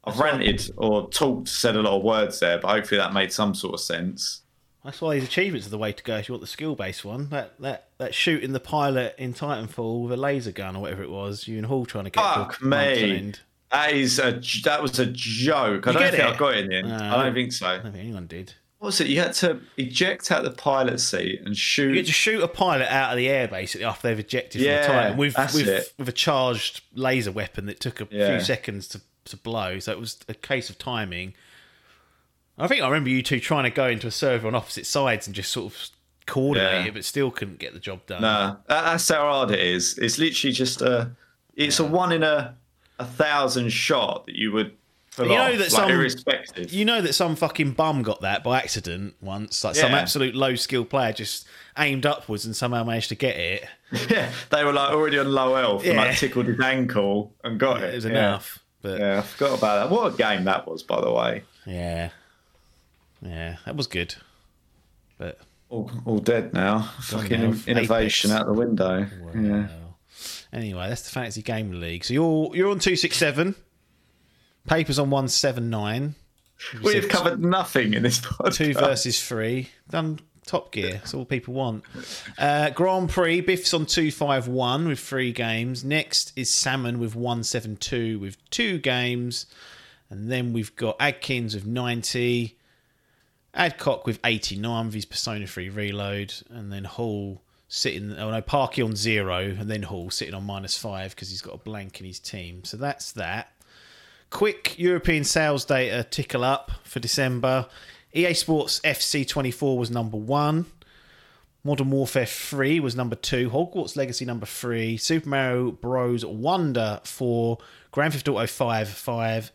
I've ranted or talked said a lot of words there but hopefully that made some sort of sense That's why these achievements are the way to go if you want the skill based one. That that that shooting the pilot in Titanfall with a laser gun or whatever it was, you and Hall trying to get Fuck ah, month's me. end. That is a that was a joke. I don't think it? I got it in the end. No, I don't think so. I don't think anyone did. What was it? You had to eject out the pilot seat and shoot. You had to shoot a pilot out of the air basically after they've ejected Yeah, from the Titan with that's with, it. with a charged laser weapon that took a Yeah. few seconds to, to blow. So it was a case of timing. I think I remember you two trying to go into a server on opposite sides and just sort of coordinate Yeah. it, but still couldn't get the job done. Nah, that- that's how hard it is. It's literally just a. It's a one in a a thousand shot that you would. You know off, that like, some- irrespective. You know that some fucking bum got that by accident once. Like some absolute low skill player just aimed upwards and somehow managed to get it. *laughs* yeah, they were like already on low health and like tickled his ankle and got it. It was yeah. enough. But Yeah, I forgot about that. What a game that was, by the way. yeah. Yeah, that was good. But All, all dead now. *laughs* Fucking innovation Apex. out the window. Yeah. Anyway, that's the Fantasy Game League. So you're you're on two six seven. Papers on one seven nine. We've covered nothing in this podcast. Two versus three. Done Top Gear. That's all people want. Uh, Grand Prix. Biff's on two five one with three games. Next is Salmon with one seven two with two games, and then we've got Adkins with ninety. Adcock with 89 with his Persona 3 reload, and then Hall sitting, oh no, Parky on zero, and then Hall sitting on minus five because he's got a blank in his team. So that's that. Quick European sales data tickle up for December. EA Sports FC24 was number one. Modern Warfare 3 was number two. Hogwarts Legacy number three. Super Mario Bros. Wonder 4. Grand Theft Auto 5 5.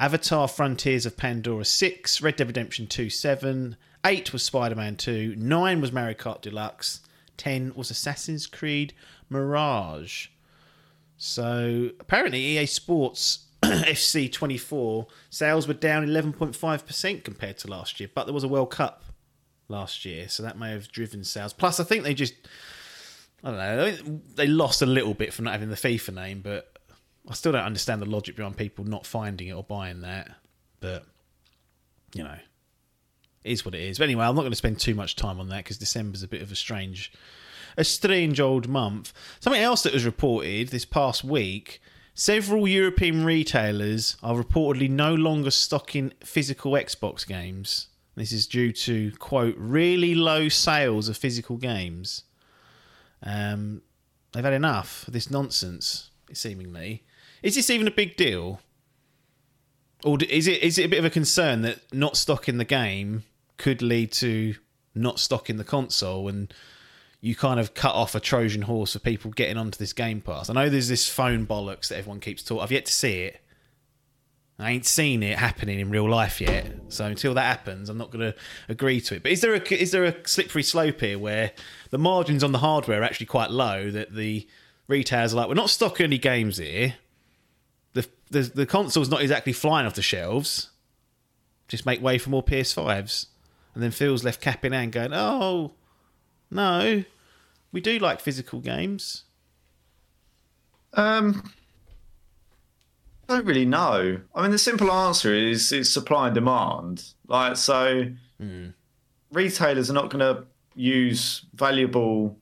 Avatar Frontiers of Pandora 6. Red Dead Redemption 2 7. 8 was Spider Man 2. 9 was Mario Kart Deluxe. 10 was Assassin's Creed Mirage. So apparently, EA Sports *clears throat* FC 24 sales were down 11.5% compared to last year, but there was a World Cup last year, so that may have driven sales. Plus, I think they just, I don't know, they lost a little bit from not having the FIFA name, but I still don't understand the logic behind people not finding it or buying that. But, you know, is what it is. But anyway, I'm not going to spend too much time on that because December's a bit of a strange, a strange old month. Something else that was reported this past week. Several European retailers are reportedly no longer stocking physical Xbox games. This is due to, quote, really low sales of physical games. Um, they've had enough of this nonsense, seemingly. Is this even a big deal? Or is it is it a bit of a concern that not stocking the game could lead to not stocking the console and you kind of cut off a Trojan horse for people getting onto this Game Pass. I know there's this phone bollocks that everyone keeps talking. I've yet to see it. I ain't seen it happening in real life yet. So until that happens, I'm not going to agree to it. But is there a is there a slippery slope here where the margins on the hardware are actually quite low that the retailers are like, we're not stocking any games here. The the, console's not exactly flying off the shelves. Just make way for more PS5s. And then Phil's left cap in hand going, oh, no, we do like physical games. Um, I don't really know. I mean, the simple answer is it's supply and demand. Like, so retailers are not going to use valuable,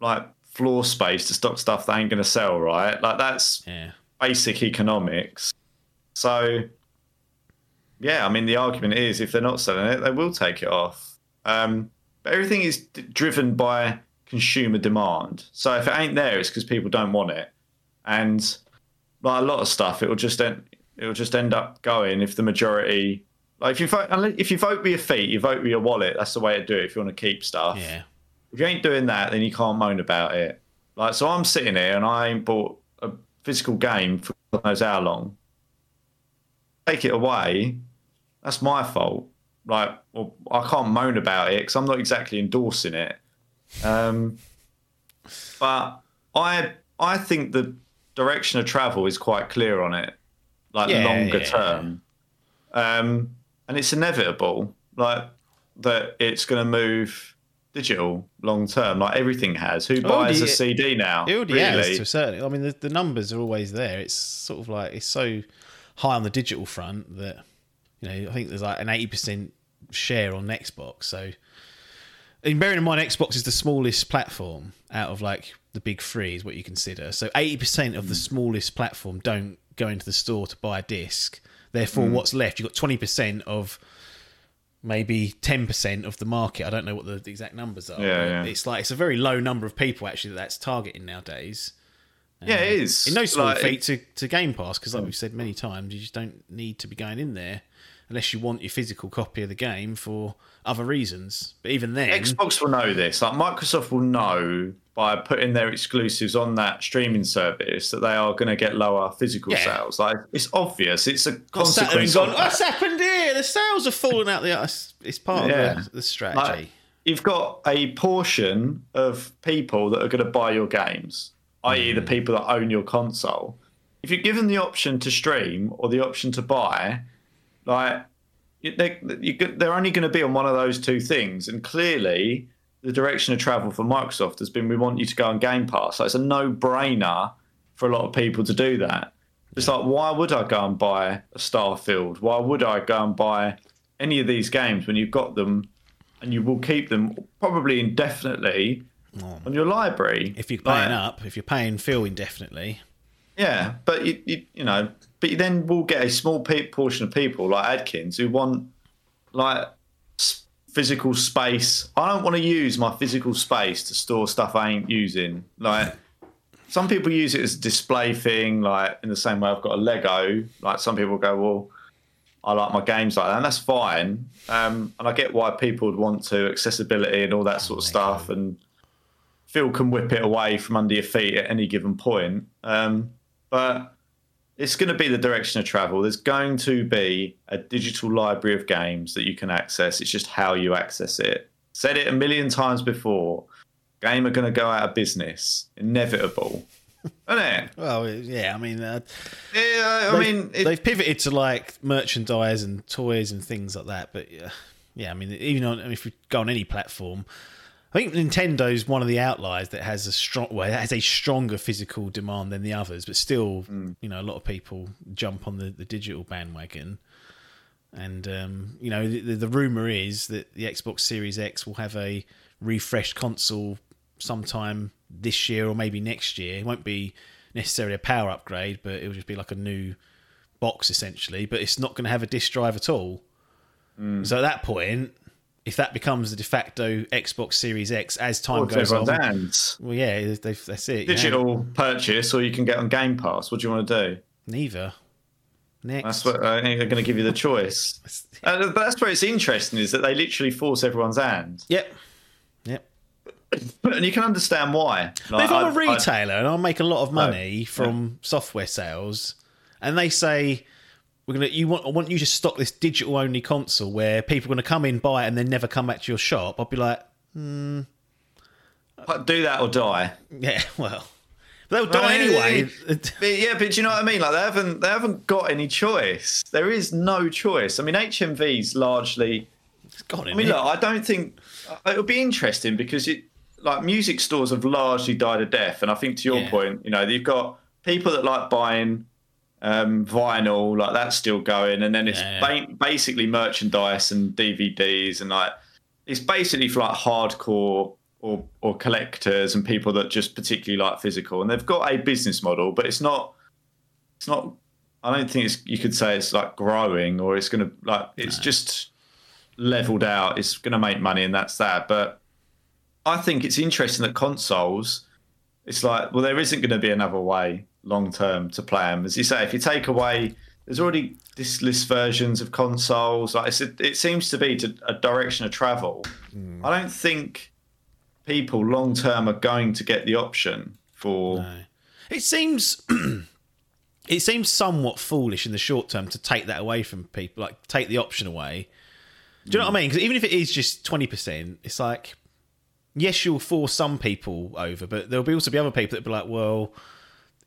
like, floor space to stock stuff they ain't going to sell, right? Like, that's Yeah. Basic economics. So, yeah, I mean, the argument is if they're not selling it, they will take it off. Um, but everything is d- driven by consumer demand. So if it ain't there, it's because people don't want it, and like a lot of stuff, it will just end. It will just end up going if the majority. Like if you vote, if you vote with your feet, you vote with your wallet. That's the way to do it. If you want to keep stuff, Yeah. if you ain't doing that, then you can't moan about it. Like, so I'm sitting here and I ain't bought physical game for God knows how long. Take it away, that's my fault. Like, well, I can't moan about it because I'm not exactly endorsing it. Um, but I, I think the direction of travel is quite clear on it, like Yeah, longer yeah. term, um, and it's inevitable. Like that, it's going to move digital long term, like everything has. Who buys a CD now? It already really? to a certain. I mean, the, the numbers are always there. It's sort of like it's so high on the digital front that you know I think there's like an eighty percent share on Xbox. So, and bearing in mind, Xbox is the smallest platform out of like the big three, is what you consider. So, eighty percent of the smallest platform don't go into the store to buy a disc. Therefore, Mm. what's left? You've got twenty percent of maybe 10% of the market. I don't know what the, the exact numbers are. Yeah, yeah. It's like it's a very low number of people actually that that's targeting nowadays. Yeah, it um, is. In no small Like, feat to, to Game Pass because, like we've said many times, you just don't need to be going in there unless you want your physical copy of the game for other reasons. But even then, Xbox will know this. Like Microsoft will know by putting their exclusives on that streaming service that they are going to get lower physical Yeah. sales. Like it's obvious. It's a got sat there consequence. gone, of "What's happened here? The sales are falling out the ice." It's part Yeah. of the, the strategy. Like, you've got a portion of people that are going to buy your games, i.e., Mm. the people that own your console. If you're given the option to stream or the option to buy, like they, you, they're only going to be on one of those two things. And clearly, the direction of travel for Microsoft has been we want you to go on Game Pass. So it's a no-brainer for a lot of people to do that. It's like, why would I go and buy a Starfield? Why would I go and buy any of these games when you've got them and you will keep them probably indefinitely on your library? if you're Like, paying up, if you're paying Phil indefinitely, yeah, but you, you, you know, but you then will get a small portion of people like Adkins who want like physical space. I don't want to use my physical space to store stuff I ain't using. Like some people use it as a display thing, like in the same way I've got a Lego. Like some people go, well, I like my games like that, and that's fine. Um, and I get why people would want to accessibility and all that sort of stuff, and Phil can whip it away from under your feet at any given point. Um, but it's going to be the direction of travel. There's going to be a digital library of games that you can access. It's just how you access it. Said it a million times before. Game are going to go out of business. Inevitable. *laughs* Isn't it? well, yeah, I mean, uh, Yeah, I they've, mean, it, they've pivoted to like merchandise and toys and things like that. But yeah, yeah I mean, even on I mean, if you go on any platform, I think Nintendo's one of the outliers that has a strong, well, has a stronger physical demand than the others. But still, Hmm. you know, a lot of people jump on the, the digital bandwagon. And um, you know, the, the rumor is that the Xbox Series X will have a refreshed console sometime this year or maybe next year. It won't be necessarily a power upgrade, but it will just be like a new box essentially. But it's not going to have a disk drive at all. So at that point, if that becomes the de facto Xbox Series X as time oh, goes on, hands. well, yeah, they've, that's it. Digital purchase, or you can get on Game Pass. What do you want to do? neither. Next, That's what I think they're going to give you the choice. *laughs* Uh, but that's where it's interesting is that they literally force everyone's hand. Yep. Yep. *coughs* and you can understand why. But if Like, I'm a I- I- retailer and I make a lot of money from software sales, and they say we're gonna, you want, I want you to stock this digital only console where people are gonna come in, buy it, and then never come back to your shop, I'd be like, hmm. do that or die. yeah, *laughs* well, they'll die anyway. But yeah, but do you know what I mean? Like they haven't they haven't got any choice. There is no choice. I mean, HMV's largely. It's gone, I mean, innit? look, I don't think it'll be interesting because it like music stores have largely died a death, and I think to your Yeah. point, you know, you've got people that like buying um, vinyl, like that's still going, and then it's Yeah. ba- basically merchandise and DVDs, and like it's basically for like hardcore or or collectors and people that just particularly like physical, and they've got a business model, but it's not it's not. I don't think it's you could say it's like growing or it's going to like it's just leveled out. It's going to make money and that's that. But I think it's interesting that consoles. It's like well, there isn't going to be another way long term to play them. As you say, if you take away, there's already diskless versions of consoles. Like it seems to be to a direction of travel. Hmm. I don't think people long term are going to get the option for. No. It seems *clears throat* it seems somewhat foolish in the short term to take that away from people, like take the option away. Do you know what I hmm. mean? Because even if it is just twenty percent, it's like yes, you'll force some people over, but there'll be also be other people that'll be like, well.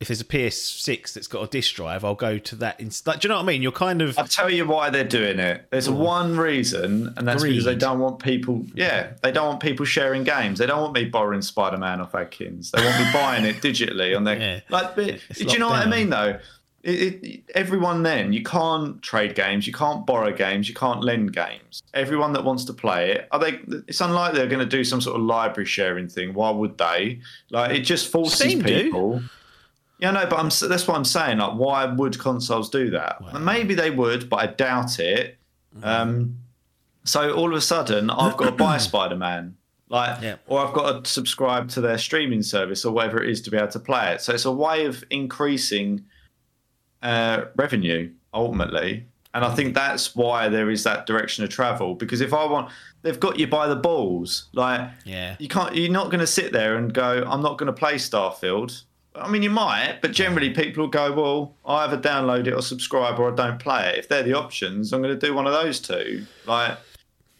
If there's a PS6 that's got a disk drive, I'll go to that. Inst- like, do you know what I mean? You're kind of I'll tell you why they're doing it. There's one reason, and that's because they don't want people. Yeah, they don't want people sharing games. They don't want me borrowing Spider-Man off Adkins. They want me *laughs* buying it digitally on their. Yeah. Like, but, do you know locked what I mean? Though, it, it, everyone then you can't trade games, you can't borrow games, you can't lend games. Everyone that wants to play it, are they? It's unlikely they're going to do some sort of library sharing thing. Why would they? Like, it just forces Steam do. Yeah, no, but I'm, that's what I'm saying. Like, why would consoles do that? And Maybe they would, but I doubt it. Mm-hmm. Um, so all of a sudden, I've got to buy *clears throat* Spider Man, like, Yeah. or I've got to subscribe to their streaming service or whatever it is to be able to play it. So it's a way of increasing uh, revenue ultimately, and I think that's why there is that direction of travel. Because if I want, they've got you by the balls. Like, yeah. you can't. You're not going to sit there and go, "I'm not going to play Starfield." I mean, you might, but generally people will go, "Well, I either download it or subscribe, or I don't play it." If they're the options, I'm going to do one of those two. Like,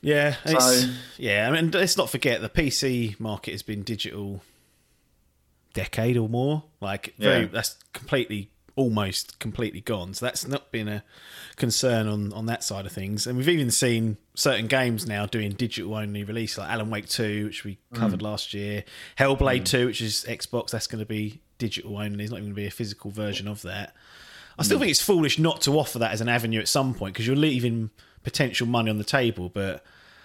Yeah, So- yeah. I mean, let's not forget the PC market has been digital decade or more. Like, very, Yeah. that's completely, almost completely gone. So that's not been a concern on on that side of things. And we've even seen certain games now doing digital only release, like Alan Wake Two, which we covered Mm. last year, Hellblade Two, which is Xbox. That's going to be digital only. There's not even going to be a physical version of that. I Mm. still think it's foolish not to offer that as an avenue at some point because you're leaving potential money on the table. But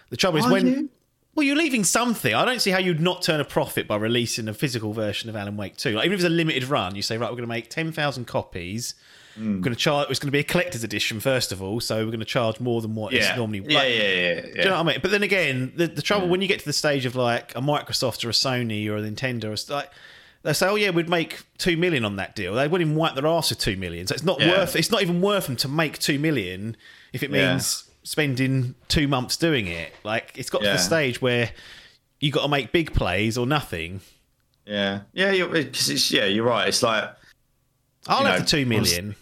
the trouble is Are when you? well, you're leaving something. I don't see how you'd not turn a profit by releasing a physical version of Alan Wake 2. Like, even if it's a limited run, you say, right, we're going to make 10,000 copies. Hmm. We're going to charge. It's going to be a collector's edition first of all, so we're going to charge more than what yeah, it's normally. yeah, like, yeah, yeah, yeah. do you know what I mean? But then again, the, the trouble when you get to the stage of like a Microsoft or a Sony or a Nintendo, or like they say, oh yeah, we'd make two million on that deal. They wouldn't even wipe their arse with two million. So it's not Yeah. worth. It's not even worth them to make two million if it Yeah. means spending two months doing it. Like it's got to the stage where you got to make big plays or nothing. yeah, yeah. You're, it's, it's, yeah, you're right. It's like, I'll have know, the two million.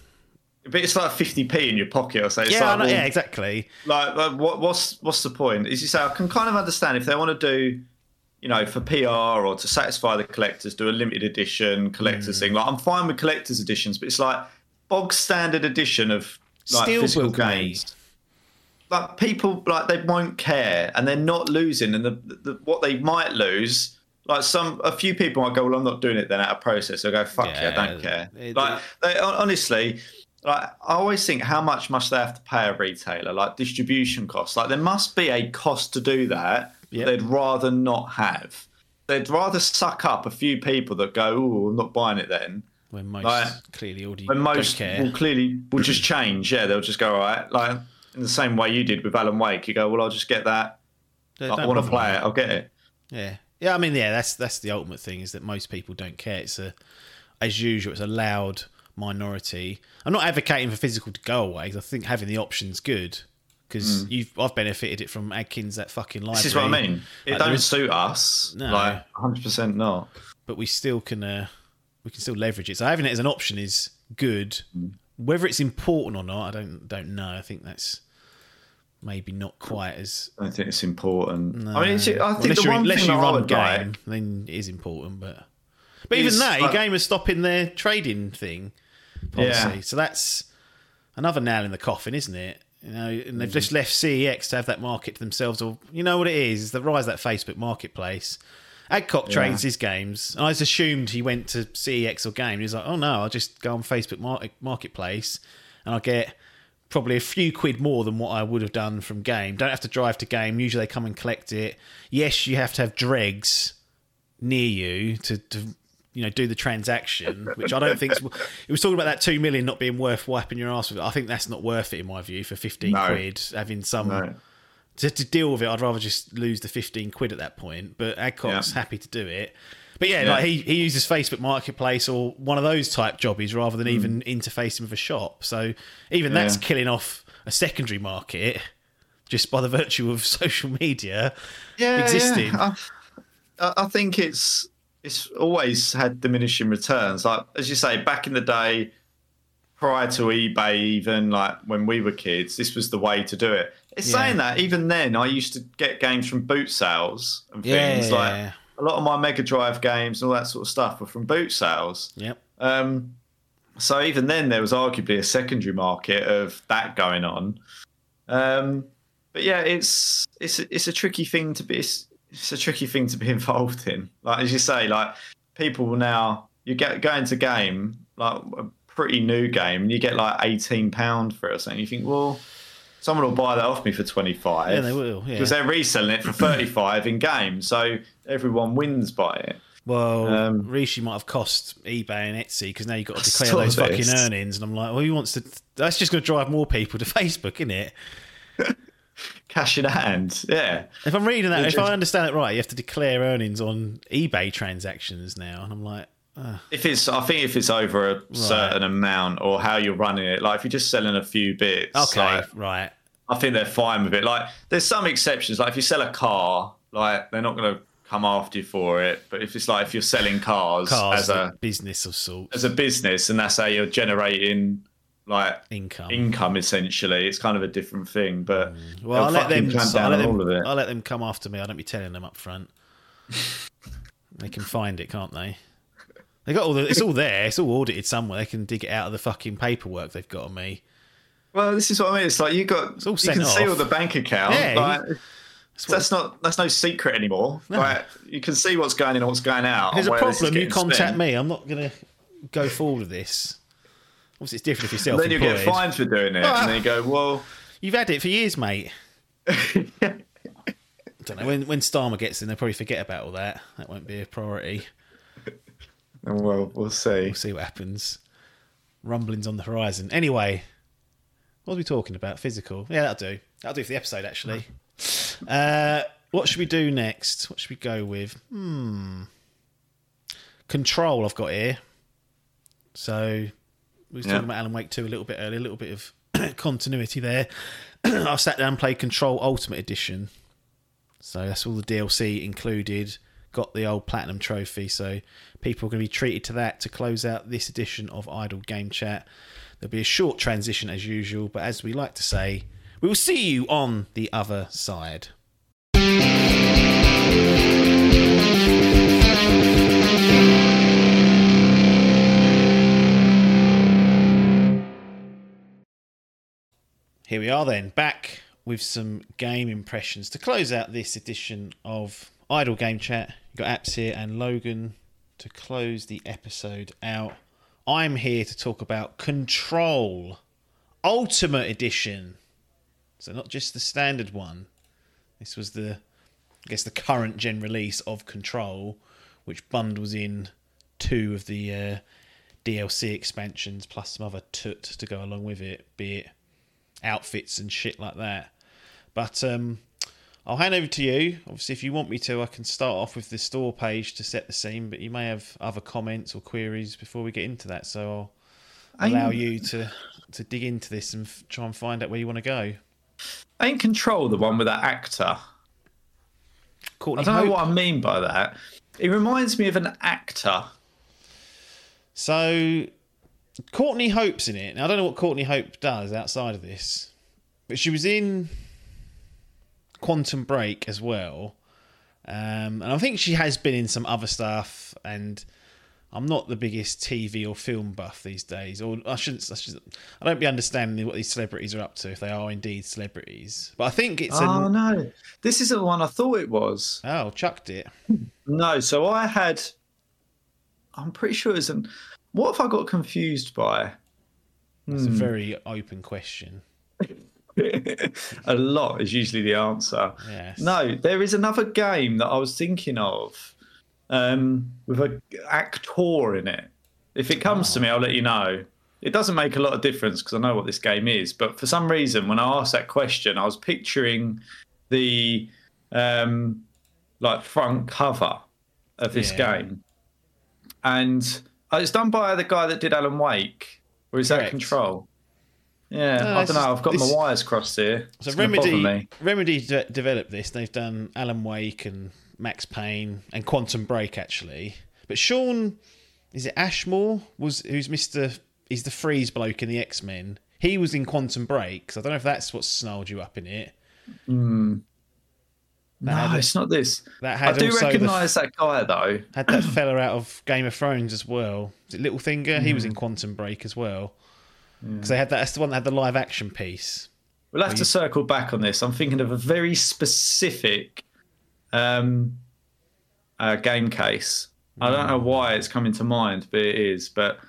but it's like 50p in your pocket or so. It's Yeah, like, know, well, yeah, exactly. like, like what, what's what's the point? Is you say I can kind of understand if they want to do, you know, for PR or to satisfy the collectors, do a limited edition collectors thing. Like I'm fine with collectors editions, but it's like bog standard edition of like physical me. games. Like people like they won't care and they're not losing, and the, the, what they might lose. Like some, a few people might go, "Well, I'm not doing it." Then out of process, they'll go, "Fuck yeah, I don't care." it- like they, honestly, like I always think, how much must they have to pay a retailer? Like distribution costs. Like there must be a cost to do that. Yep. They'd rather not have. They'd rather suck up a few people that go, "Oh, I'm not buying it." Then When most Like, clearly already when most will clearly will just *clears throat* change. Yeah, they'll just go, "All right." Like in the same way you did with Alan Wake, you go, "Well, I'll just get that. They I want to play it. I'll get it." Yeah, yeah. I mean, yeah. That's that's the ultimate thing is that most people don't care. It's a, as usual, it's a loud minority. I'm not advocating for physical to go away. I think having the option's good because you've I've benefited it from Adkins that fucking library. This is what I mean. It like, don't is- suit us. No. Like 100% not. but we still can uh, we can still leverage it. So having it as an option is good. Whether it's important or not, I don't don't know. I think that's maybe not quite as. I don't think it's important. No. I mean, it's, I Well, think unless the one unless you run game, like, then it is important. But but even that, like- game is stopping their trading thing policy. Yeah. So that's another nail in the coffin, isn't it? You know, and they've mm-hmm. just left CEX to have that market to themselves. Or you know what it is? Is the rise of that Facebook marketplace. Adcock trades his games. I just assumed he went to CEX or Game. He's like, oh no, I'll just go on Facebook market, Marketplace and I'll get probably a few quid more than what I would have done from Game. Don't have to drive to Game. Usually they come and collect it. Yes, you have to have dregs near you to, to you know do the transaction, which I don't think it was talking about that two million not being worth wiping your ass with. I think that's not worth it in my view for fifteen No. quid having some No. to, to deal with it, I'd rather just lose the 15 quid at that point. But Adcock's Yeah. happy to do it. But yeah, Yeah. like he, he uses Facebook Marketplace or one of those type jobbies rather than even interfacing with a shop. So even that's Mm. Killing off a secondary market just by the *laughs* virtue of social media yeah, existing. Yeah. I, I think it's it's always had diminishing returns. Like as you say, back in the day, prior to eBay, even like when we were kids, this was the way to do it. It's Yeah. saying that even then, I used to get games from boot sales and things yeah, like a lot of my Mega Drive games and all that sort of stuff were from boot sales. Yep. Um, so even then, there was arguably a secondary market of that going on. Um, but yeah, it's it's it's a tricky thing to be. It's, it's a tricky thing to be *laughs* involved in. Like as you say, like people will now you get go into game like a pretty new game and you get like eighteen pound for it or something. You think, well, someone will buy that off me for twenty five. Yeah, they will, yeah. because they're reselling it for *coughs* thirty five in game, so everyone wins by it. Well, Um, Rishi might have cost eBay and Etsy because now you've got to *laughs* declare those fucking earnings. And I'm like, well, who wants to? That's just going to drive more people to *laughs* Facebook, isn't it? Cash in hand, yeah. If I'm reading that, if I understand it right, you have to declare earnings on eBay transactions now, and I'm like, If it's, I think if it's over a certain amount or how you're running it, like if you're just selling a few bits, okay, like, right, I think they're fine with it. Like there's some exceptions, like if you sell a car, like they're not going to come after you for it. But if it's like if you're selling cars, cars, as a business of sorts, as a business, and that's how you're generating like income. income essentially, it's kind of a different thing. But mm. well, I'll let them. clamp I'll let them, all of it. I'll let them come after me. I don't be telling them up front. *laughs* they can find it, can't they? They got all the. It's all there. It's all audited somewhere. They can dig it out of the fucking paperwork they've got on me. Well, this is what I mean. It's like you got it's all you can see all the bank account. Yeah, like, what- that's not that's no secret anymore. Like you can see what's going in and what's going out. There's a where this is problem. You contact spent. me. I'm not going to go forward with this. Obviously, it's different if you're self. Then you get fined for doing it, Ah. and then you go, well, *laughs* You've had it for years, mate. I *laughs* don't know. When when Starmer gets in, they'll probably forget about all that. That won't be a priority. *laughs* And well, we'll see. We'll see what happens. Rumblings on the horizon. Anyway, what are we talking about? Physical. Yeah, that'll do. That'll do for the episode, actually. Uh, what should we do next? What should we go with? Hmm. Control, I've got here. So, we was Yeah. talking about Alan Wake 2 a little bit earlier, a little bit of *clears throat* continuity there. *clears throat* I sat down and played Control Ultimate Edition. So that's all the DLC included. Got the old platinum trophy, so people are going to be treated to that to close out this edition of Idle Game Chat. There'll be a short transition as usual, but as we like to say, we will see you on the other side. Here we are then, back with some game impressions to close out this edition of Idle Game Chat. You've got Apps here and Logan to close the episode out. I'm here to talk about Control Ultimate Edition. So not just the standard one. This was the I guess the current gen release of Control, which bundles in two of the uh, DLC expansions plus some other tut to go along with it, be it outfits and shit like that. But um, I'll hand over to you. Obviously, if you want me to, I can start off with the store page to set the scene, but you may have other comments or queries before we get into that. So I'll allow I'm- you to, to dig into this and f- try and find out where you want to go. Ain't Control the one with that actor? Courtney I don't Hope. know what I mean by that. It reminds me of an actor. So Courtney Hope's in it. Now I don't know what Courtney Hope does outside of this, but she was in Quantum Break as well, um, and I think she has been in some other stuff. And I'm not the biggest TV or film buff these days, or I shouldn't. I, shouldn't, I don't be understanding what these celebrities are up to if they are indeed celebrities. But I think it's Oh a no, this isn't the one I thought it was. oh chucked it. No, so I had. I'm pretty sure it's an. What if I got confused by? It's Hmm. a very open question. *laughs* a lot is usually the answer. Yes. No, there is another game that I was thinking of um, with an actor in it. If it comes to me, I'll let you know. It doesn't make a lot of difference because I know what this game is. But for some reason, when I asked that question, I was picturing the um, like front cover of this Yeah. game, and uh, it's done by the guy that did Alan Wake, or is that Control? Yeah, No, I don't know. just- I've got this- my wires crossed here. So It's Remedy, me. Remedy de- developed this. They've done Alan Wake and Max Payne and Quantum Break actually. But Shawn, is it Ashmore? Was who's Mister? He's the freeze bloke in the X Men. He was in Quantum Break. So I don't know if that's what snarled you up in it. No, had it's not this. that I do recognise that guy though. Had that fella out of Game of Thrones as well. Is it Littlefinger? He was Mm. in Quantum Break as well. Because they had that. That's the one that had the live action piece. We'll have to circle back on this. I'm thinking of a very specific um, uh, game case. I don't Mm. know why it's coming to mind, but it is. But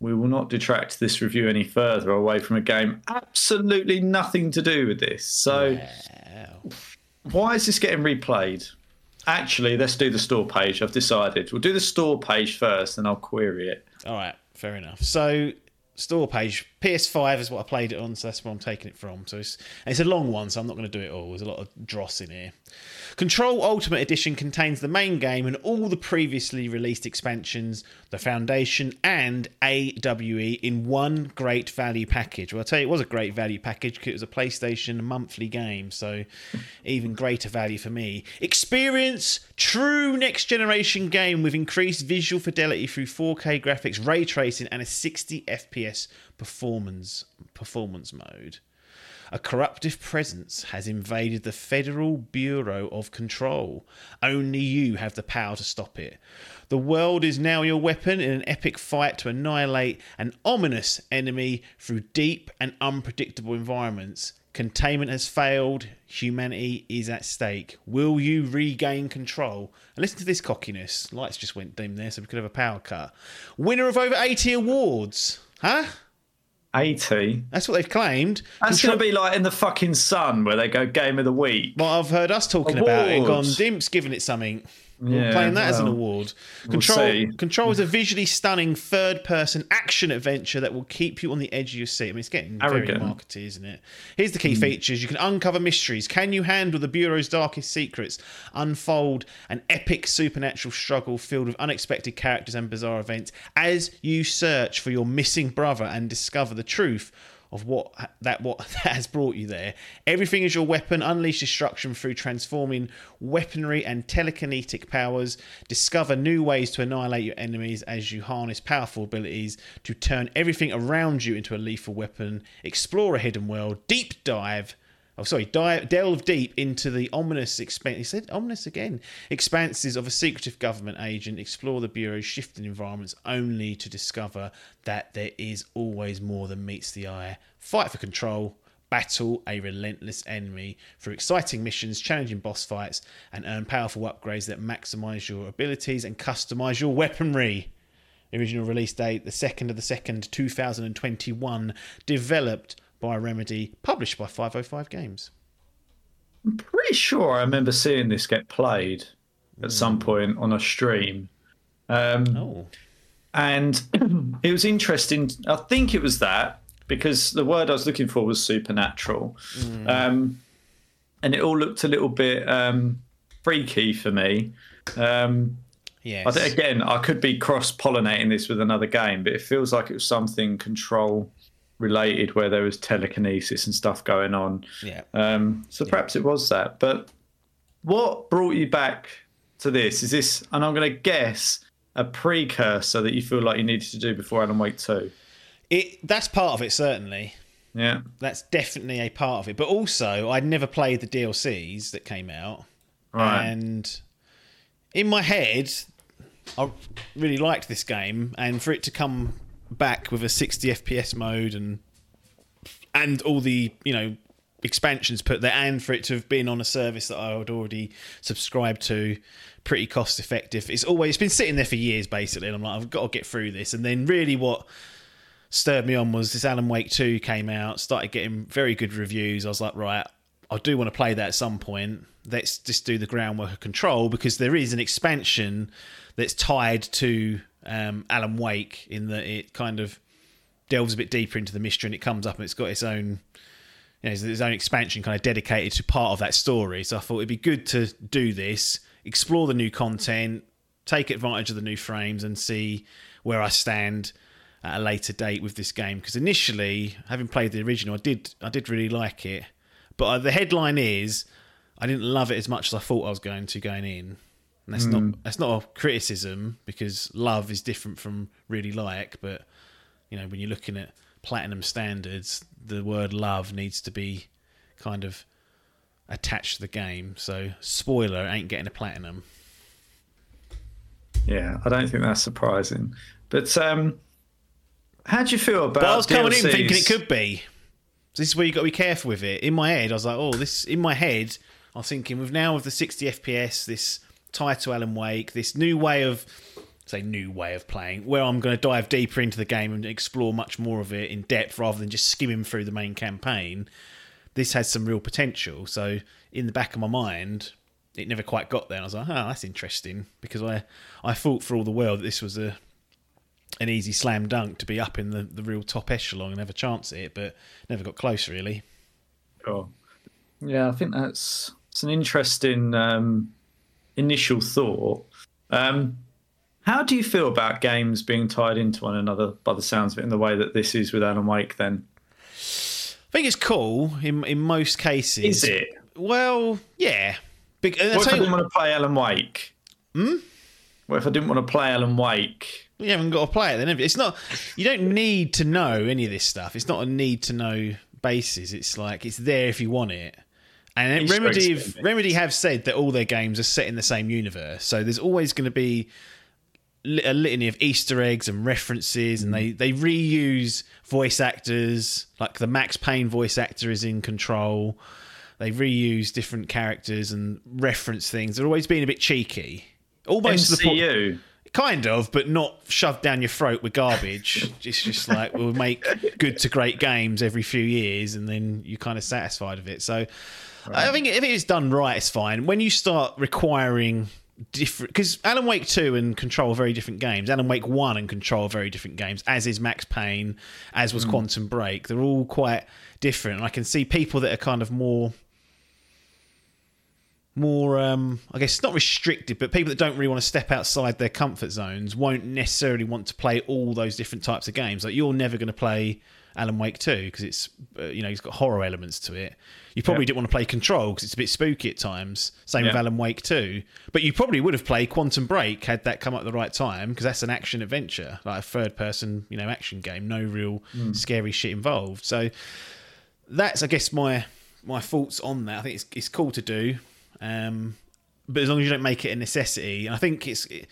we will not detract this review any further away from a game absolutely nothing to do with this. So, Wow. Why is this getting replayed? Actually, let's do the store page. I've decided. We'll do the store page first, and I'll query it. All right, fair enough. So, store page PS5 is what I played it on, so that's where I'm taking it from. So it's it's a long one, so I'm not going to do it all. There's a lot of dross in here. Control Ultimate Edition contains the main game and all the previously released expansions, the Foundation, and AWE in one great value package. Well, I'll tell you, it was a great value package because it was a PlayStation monthly game, so even greater value for me. Experience true next generation game with increased visual fidelity through 4K graphics, ray tracing, and a 60 FPS performance performance mode. A corruptive presence has invaded the Federal Bureau of Control. Only you have the power to stop it. The world is now your weapon in an epic fight to annihilate an ominous enemy through deep and unpredictable environments. Containment has failed. Humanity is at stake. Will you regain control? And listen to this cockiness. Lights just went dim there, so we could have a power cut. Winner of over 80 awards. Huh? 80. That's what they've claimed. That's going to be like in the fucking sun where they go game of the week. Well, I've heard us talking about it gone, Dimp's giving it something. We're Yeah, playing that as an well, award. we'll Control. Control is a visually stunning third person action adventure that will keep you on the edge of your seat. I mean, it's getting Arrogant. very markety, isn't it? Here's the key Hmm. features you can uncover mysteries. Can you handle the Bureau's darkest secrets? Unfold an epic supernatural struggle filled with unexpected characters and bizarre events as you search for your missing brother and discover the truth of what that what *laughs* that has brought you there. Everything is your weapon. Unleash destruction through transforming weaponry and telekinetic powers. Discover new ways to annihilate your enemies as you harness powerful abilities to turn everything around you into a lethal weapon. Explore a hidden world. Deep dive. Oh, sorry, dive, delve deep into the ominous expanse. He said ominous again. Expanses of a secretive government agent. Explore the bureau's shifting environments, only to discover that there is always more than meets the eye. Fight for control. Battle a relentless enemy through exciting missions, challenging boss fights, and earn powerful upgrades that maximize your abilities and customize your weaponry. Original release date the 2nd of the 2nd, 2021. Developed by Remedy, published by 505 Games. I'm pretty sure I remember seeing this get played at Hmm. some point on a stream. Um, Oh, and *clears throat* it was interesting. I think it was that because the word I was looking for was supernatural, um, and it all looked a little bit um, freaky for me. Um, yes. I think, again, I could be cross pollinating this with another game, but it feels like it was something Control related where there was telekinesis and stuff going on. Yeah. Um, so perhaps it was that. But what brought you back to this? Is this, and I'm going to guess, a precursor that you feel like you needed to do before Alan Wake 2? It that's part of it certainly. Yeah. That's definitely a part of it. But also, I'd never played the DLCs that came out, Right. and in my head, I really liked this game, and for it to come back with a 60 FPS mode and and all the you know expansions put there, and for it to have been on a service that I had already subscribed to, pretty cost effective. It's always it's been sitting there for years basically, and I'm like, I've got to get through this. And then really, what stirred me on was this Alan Wake 2 came out, started getting very good reviews. I was like, right, I do want to play that at some point. Let's just do the groundwork of Control because there is an expansion that's tied to um, Alan Wake in that it kind of delves a bit deeper into the mystery and it comes up and it's got its own you know, its own expansion kind of dedicated to part of that story. So I thought it'd be good to do this, explore the new content, take advantage of the new frames, and see where I stand at a later date with this game. Because initially, having played the original, I did I did really like it, but uh, the headline is I didn't love it as much as I thought I was going to going in. And that's not that's not a criticism because love is different from really like, but you know when you're looking at platinum standards, the word love needs to be kind of attached to the game. So spoiler, ain't getting a platinum. Yeah, I don't think that's surprising. But um, how do you feel about? But I was coming in thinking it could be. This is where you got to be careful with it. In my head, I was like, oh, this. In my head, I was thinking with now with the 60 FPS, this title Alan Wake, this new way of say new way of playing, where I'm going to dive deeper into the game and explore much more of it in depth rather than just skimming through the main campaign. This has some real potential. So in the back of my mind, it never quite got there. And I was like, oh, that's interesting because I I thought for all the world that this was a an easy slam dunk to be up in the, the real top echelon and have a chance at it, but never got close really. Sure. Yeah, I think that's it's an interesting um, initial thought. Um, how do you feel about games being tied into one another by the sounds of it in the way that this is with Alan Wake? Then I think it's cool in in most cases. is it? Well, yeah. I'll What if I didn't want to play Alan Wake? Hmm. What if I didn't want to play Alan Wake? you haven't got to play it then. Have you? It's not. You don't need to know any of this stuff. It's not a need to know basis. It's like it's there if you want it. And Easter Remedy, have, Remedy have said that all their games are set in the same universe, so there's always going to be a litany of Easter eggs and references, and they they reuse voice actors. Like the Max Payne voice actor is in Control. They reuse different characters and reference things. They're always being a bit cheeky, almost to the point. Kind of, but not shoved down your throat with garbage. *laughs* it's just like we'll make good to great games every few years, and then you're kind of satisfied of it. So, I think if it's done right, it's fine. When you start requiring different, because Alan Wake Two and Control are very different games. Alan Wake One and Control are very different games, as is Max Payne, as was Quantum Break. They're all quite different, and I can see people that are kind of more more um i guess not restricted but people that don't really want to step outside their comfort zones won't necessarily want to play all those different types of games like you're never going to play alan wake 2 because it's uh, you know it's got horror elements to it you probably Yeah. didn't want to play control because it's a bit spooky at times same with Yeah. alan wake 2 but you probably would have played quantum break had that come up at the right time because that's an action adventure like a third person you know action game no real scary shit involved so that's I guess my my thoughts on that. I think it's it's cool to do, um, but as long as you don't make it a necessity, and I think it's it,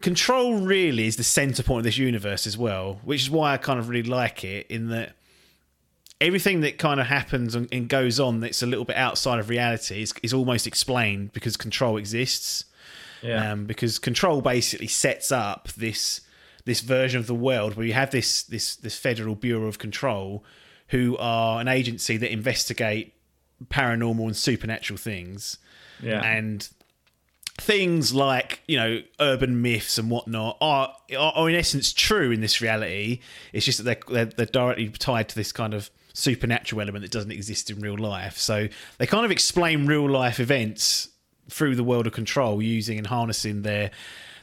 control really is the center point of this universe as well, which is why I kind of really like it in that everything that kind of happens and, and goes on that's a little bit outside of reality is, is almost explained because control exists. Yeah. Um, because control basically sets up this this version of the world where you have this this this federal bureau of control who are an agency that investigate paranormal and supernatural things yeah. and things like you know urban myths and whatnot are, are are in essence true in this reality it's just that they're, they're, they're directly tied to this kind of supernatural element that doesn't exist in real life. So they kind of explain real life events through the world of control using and harnessing their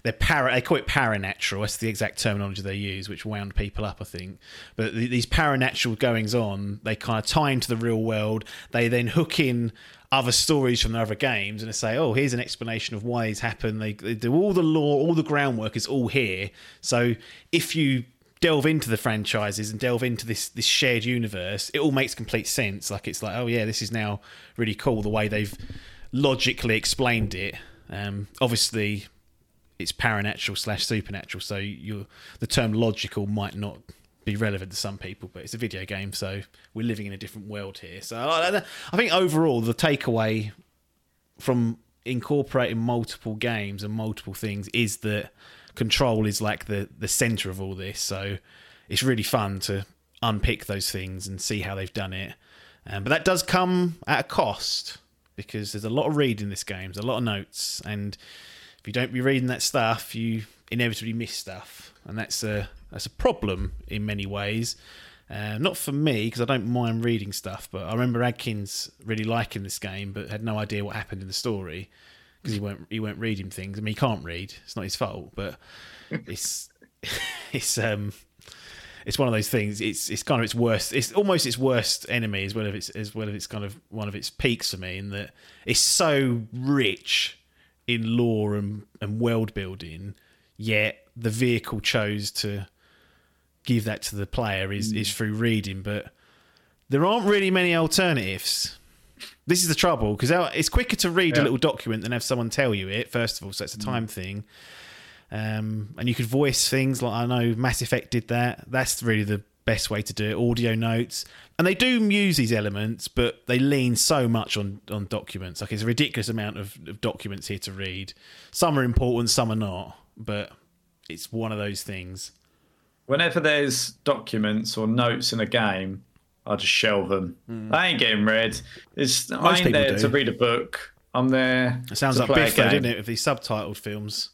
their para they call it paranatural. That's the exact terminology they use which wound people up i think. But th- these paranatural goings on they kind of tie into the real world. They then hook in other stories from the other games and they say oh here's an explanation of why these happened. They, they do all the lore all the groundwork is all here. So if you delve into the franchises and delve into this this shared universe it all makes complete sense like it's like oh yeah this is now really cool the way they've logically explained it um, obviously it's paranatural slash supernatural, so you the term logical might not be relevant to some people, but it's a video game, so we're living in a different world here. So I I think overall the takeaway from incorporating multiple games and multiple things is that control is like the the center of all this. So it's really fun to unpick those things and see how they've done it. Um, but that does come at a cost because there's a lot of reading in this game, there's a lot of notes, and if you don't be reading that stuff, you inevitably miss stuff, and that's a that's a problem in many ways. Uh, not for me because I don't mind reading stuff, but I remember Adkins really liking this game, but had no idea what happened in the story because he won't he weren't reading things. I mean, he can't read; it's not his fault, but *laughs* it's *laughs* it's um it's one of those things. It's it's kind of its worst. It's almost its worst enemy as well as it's as well as it's kind of one of its peaks for me in that it's so rich in lore and, and world building, yet the vehicle chose to give that to the player is, mm. is through reading, but there aren't really many alternatives. This is the trouble because it's quicker to read yeah. a little document than have someone tell you it. First of all, so it's a time mm. thing, um, and you could voice things like I know Mass Effect did that. That's really the best way to do it. Audio notes, and they do use these elements, but they lean so much on on documents. Like it's a ridiculous amount of, of documents here to read. Some are important, some are not, but it's one of those things. Whenever there's documents or notes in a game, I just shelve them. Mm. I ain't getting read. It's Most I ain't there do. to read a book. I'm there. It sounds like Biff, though, didn't it? With these subtitled films.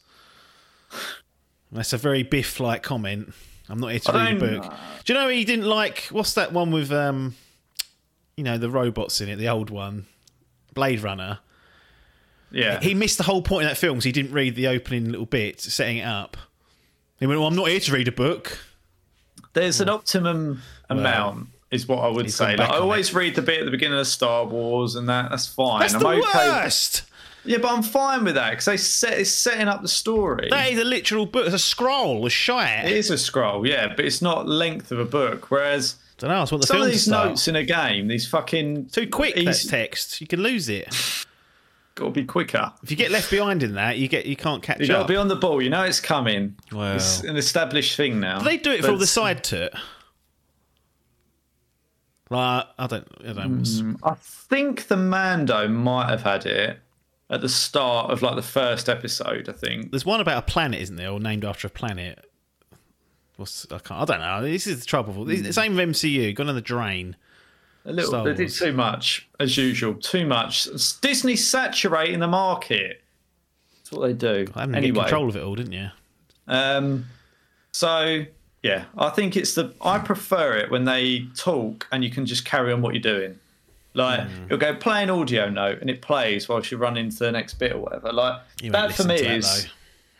That's a very Biff-like comment. I'm not here to read a book. Do you know he didn't like? What's that one with um, you know, the robots in it, the old one, Blade Runner. Yeah, he missed the whole point of that film because he didn't read the opening little bit, setting it up. He went, "Well, I'm not here to read a book." There's an optimum amount. Is what I would say. Like, I always it. read the bit at the beginning of Star Wars, and that that's fine. That's I'm the okay. worst. Yeah, but I'm fine with that because they set it's setting up the story. That is a literal book. It's a scroll, a shite. It is a scroll, yeah, but it's not length of a book. Whereas I don't know. That's what the some of these notes in a game, these fucking too quick. Easy... That text, you can lose it. *laughs* got to be quicker. If you get left behind in that, you get you can't catch you up. You got to be on the ball. You know it's coming. Well, it's an established thing now. Do they do it but... for all the side to it? Like, I don't. I don't. Mm, I think the Mando might have had it at the start of like the first episode. I think there's one about a planet, isn't there, or named after a planet. What's I can't. I don't know. This is the trouble. The same with MCU. Gone in the drain. A little. They did too much as usual. Too much. Disney saturating the market. That's what they do. I anyway, control of it all, didn't you? Um. So yeah, I think it's the. I prefer it when they talk and you can just carry on what you're doing. Like mm. you'll go play an audio note and it plays whilst you run into the next bit or whatever. Like that for me is.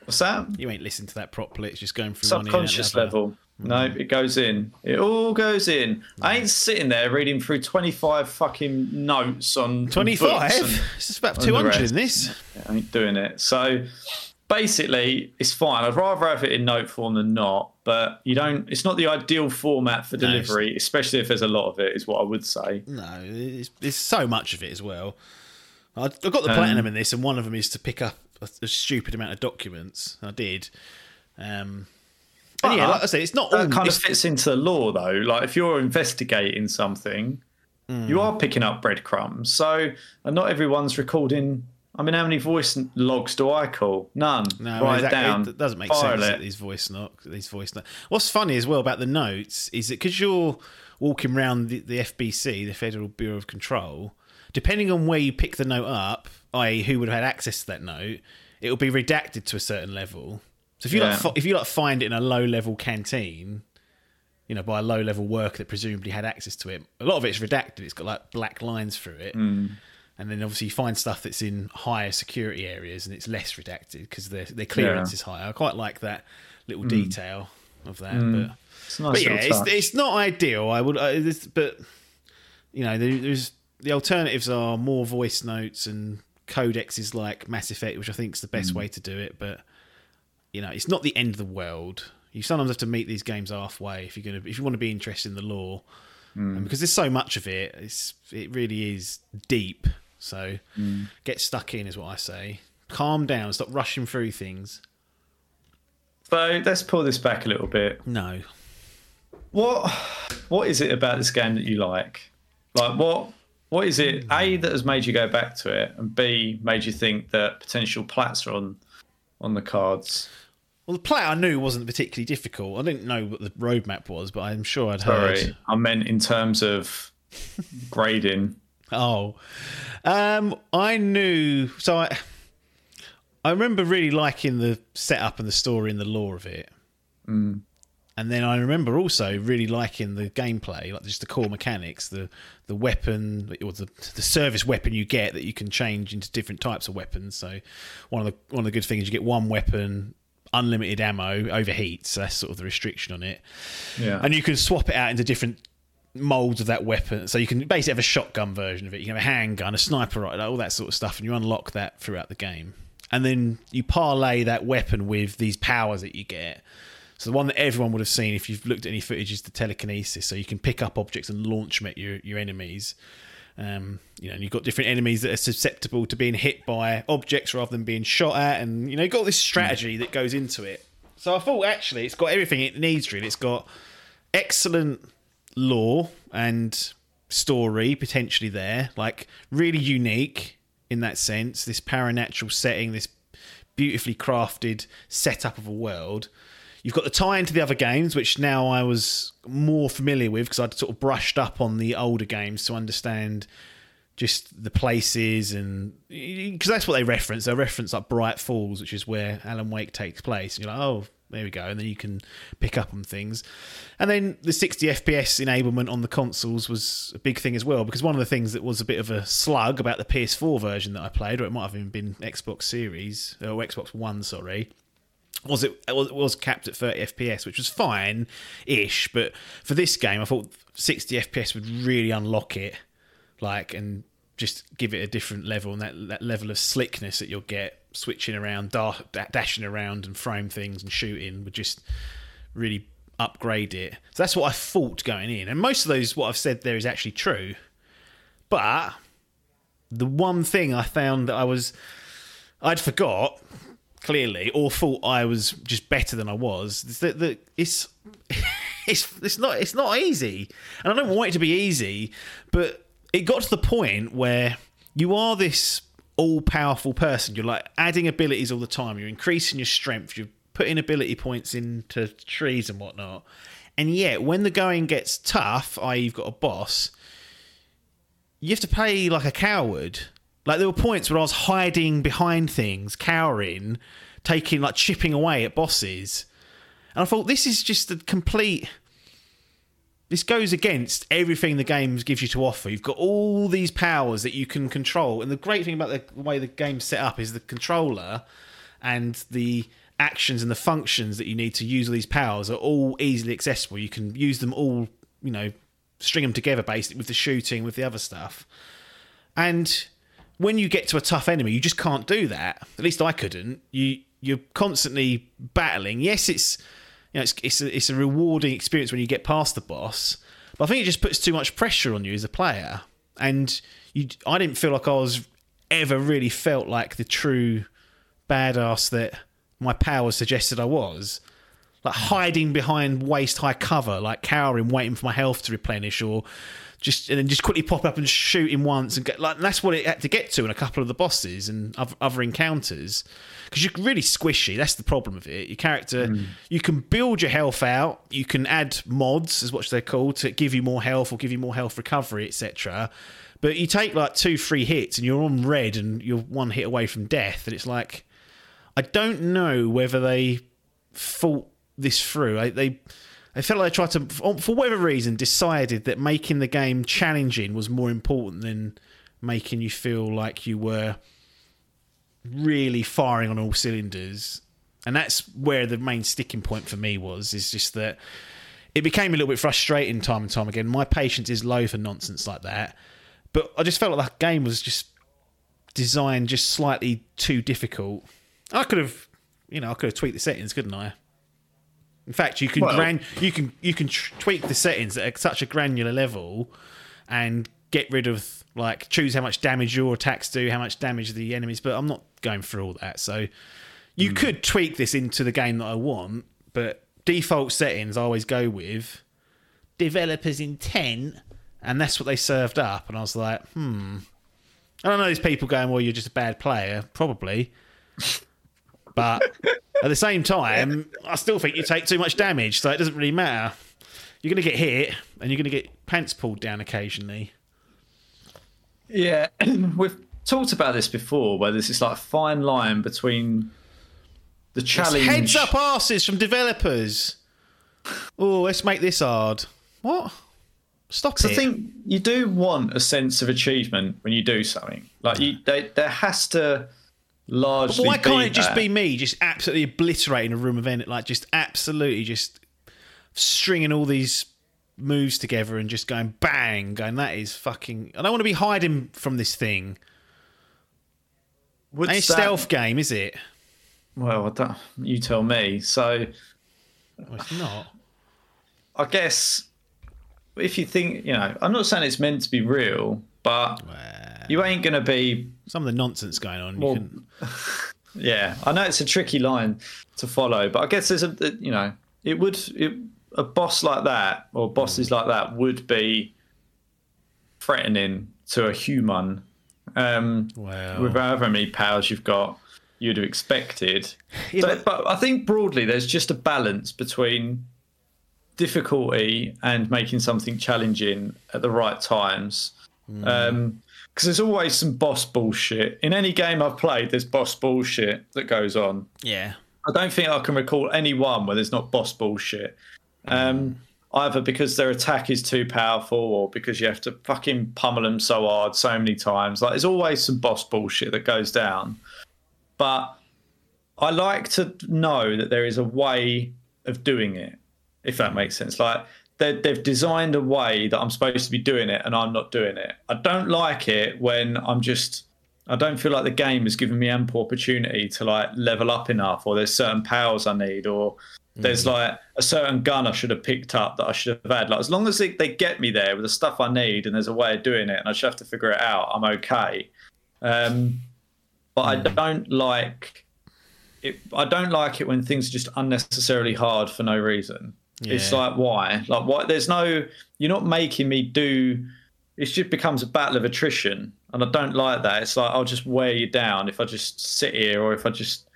what's that? You ain't listening to that properly. It's just going through subconscious level. Mm. No, it goes in. It all goes in. Mm. I ain't sitting there reading through twenty five fucking notes on twenty five. It's just about two hundred in this. I ain't doing it. So basically, it's fine. I'd rather have it in note form than not. But you don't. It's not the ideal format for delivery, no, especially if there's a lot of it. Is what I would say. No, it's, it's so much of it as well. I, got the um, platinum in this, and one of them is to pick up a, a stupid amount of documents. I did. Um, and yeah, like I say, it's not that all, kind of fits into the lore though. Like if you're investigating something, mm. you are picking up breadcrumbs. So, and not everyone's recording I mean, how many voice logs do I call? None. No, Write exactly. down. It doesn't make sense. It. These voice notes. These voice notes. What's funny as well about the notes is that because you're walking around the, the, FBC, the Federal Bureau of Control, depending on where you pick the note up, i.e., who would have had access to that note, it will be redacted to a certain level. So if you yeah. like, if you like find it in a low level canteen, you know, by a low level worker that presumably had access to it, a lot of it's redacted. It's got like black lines through it. Mm. And then obviously you find stuff that's in higher security areas and it's less redacted because their their clearance Yeah. is higher. I quite like that little detail of that, but. It's nice But yeah, it's, it's not ideal. I would, uh, it's, but you know, there, there's the alternatives are more voice notes and codexes like Mass Effect, which I think is the Mm. best way to do it. But you know, it's not the end of the world. You sometimes have to meet these games halfway if you're gonna if you want to be interested in the lore, Mm. and because there's so much of it. It's it really is deep. So Mm. get stuck in is what I say. Calm down. Stop rushing through things. So let's pull this back a little bit. No. What what is it about this game that you like? Like what what is it A that has made you go back to it and B made you think that potential plats are on on the cards? Well, the play I knew wasn't particularly difficult. I didn't know what the roadmap was, but I'm sure I'd Sorry, heard. I meant in terms of grading. Oh, um, I knew. So I, I remember really liking the setup and the story and the lore of it. And then I remember also really liking the gameplay, like just the core mechanics, the the weapon or the the service weapon you get that you can change into different types of weapons. So one of the one of the good things is you get one weapon, unlimited ammo, overheats. So that's sort of the restriction on it Yeah. and you can swap it out into different molds of that weapon. So you can basically have a shotgun version of it. You can have a handgun, a sniper rifle, all that sort of stuff, and you unlock that throughout the game. And then you parlay that weapon with these powers that you get. So the one that everyone would have seen if you've looked at any footage is the telekinesis. So you can pick up objects and launch them at your, your enemies. Um, you know, and you've got different enemies that are susceptible to being hit by objects rather than being shot at, and you know, you've got this strategy that goes into it. So I thought actually it's got everything it needs. Really, it's got excellent lore and story potentially there, like really unique in that sense. This paranatural setting, this beautifully crafted setup of a world. You've got the tie into the other games, which now I was more familiar with because I'd sort of brushed up on the older games to understand just the places and because that's what they reference. They reference like Bright Falls, which is where Alan Wake takes place. And you're like, oh, there we go, and then you can pick up on things. And then the 60 FPS enablement on the consoles was a big thing as well because one of the things that was a bit of a slug about the PS4 version that I played, or it might have even been Xbox Series or Xbox One, sorry, was it was, capped at 30 FPS, which was fine ish. But for this game, I thought 60 FPS would really unlock it, like, and just give it a different level and that, that level of slickness that you'll get switching around, da- da- dashing around, and frame things and shooting would just really upgrade it. So that's what I thought going in. And most of those, what I've said there is actually true. But the one thing I found that I was, I'd forgot clearly, or thought I was just better than I was. is that the it's *laughs* it's it's not it's not easy, and I don't want it to be easy, but it got to the point where you are this all powerful person. You're like adding abilities all the time. You're increasing your strength. You're putting ability points into trees and whatnot. And yet, when the going gets tough, i.e., you've got a boss, you have to play like a coward. Like there were points where I was hiding behind things, cowering, taking like chipping away at bosses. And I thought this is just a complete this goes against everything the game gives you to offer. You've got all these powers that you can control. And the great thing about the way the game's set up is the controller and the actions and the functions that you need to use all these powers are all easily accessible. You can use them all, you know, string them together basically with the shooting, with the other stuff. And when you get to a tough enemy, you just can't do that. At least I couldn't. You you're constantly battling. Yes, it's you know it's it's a, it's a rewarding experience when you get past the boss, but I think it just puts too much pressure on you as a player. And you, I didn't feel like I was ever really felt like the true badass that my powers suggested I was. Like hiding behind waist high cover, like cowering, waiting for my health to replenish, or just and then just quickly pop up and shoot him once and get like and that's what it had to get to in a couple of the bosses and other, other encounters because you're really squishy. That's the problem with it. Your character, hmm. you can build your health out, you can add mods, is what they're called, to give you more health or give you more health recovery, etc. But you take like two, three hits and you're on red and you're one hit away from death, and it's like I don't know whether they thought this through. I, they they felt like they tried to, for for whatever reason, decided that making the game challenging was more important than making you feel like you were really firing on all cylinders. And that's where the main sticking point for me was, is just that it became a little bit frustrating time and time again. My patience is low for nonsense like that. But I just felt like that game was just designed just slightly too difficult. I could have, you know, I could have tweaked the settings, couldn't I? In fact, you can Well- gran- you can you can tr- tweak the settings at such a granular level and get rid of like choose how much damage your attacks do, how much damage the enemies. But I'm not going through all that. So you could tweak this into the game that I want, but default settings I always go with developers intent, and that's what they served up. And I was like, hmm. I don't know these people going, well, you're just a bad player, probably. *laughs* But at the same time, *laughs* I still think you take too much damage, so it doesn't really matter. You're going to get hit, and you're going to get pants pulled down occasionally. Yeah, *clears throat* we've talked about this before, where there's this like a fine line between the It's challenge. heads up asses from developers. Oh, let's make this hard. What? Stop So it. I think you do want a sense of achievement when you do something. Like you, they, there has to largely. Why can't it just be me just absolutely obliterating a room of like just absolutely just stringing all these moves together and just going bang, going that is fucking. I don't want to be hiding from this thing. Would a that- stealth game, is it? Well, I don't, you tell me. So Well, it's not. I guess if you think, you know, I'm not saying it's meant to be real, but Well, you ain't gonna be. Some of the nonsense going on. Well, you can, *laughs* Yeah, I know it's a tricky line to follow, but I guess there's a, you know, it would it, a boss like that or bosses like that would be threatening to a human. Um, Well. with however many powers you've got, you'd have expected. *laughs* Yeah, So- but- but I think broadly, there's just a balance between difficulty and making something challenging at the right times. Hmm. Because there's always some boss bullshit. In any game I've played, there's boss bullshit that goes on. yeah. I don't think I can recall any one where there's not boss bullshit. Um, either because their attack is too powerful or because you have to fucking pummel them so hard so many times. Like there's always some boss bullshit that goes down. But I like to know that there is a way of doing it, if that makes sense. Like they, they've designed a way that I'm supposed to be doing it and I'm not doing it. I don't like it when I'm just. I don't feel like the game has given me ample opportunity to like level up enough, or there's certain powers I need, or there's like a certain gun I should have picked up that I should have had. Like as long as they, they get me there with the stuff I need, and there's a way of doing it, and I just have to figure it out, I'm okay. Um, but I don't like it. I don't like it when things are just unnecessarily hard for no reason. It's like why? Like why? There's no. You're not making me do. It just becomes a battle of attrition, and I don't like that. It's like I'll just wear you down if I just sit here, or if I just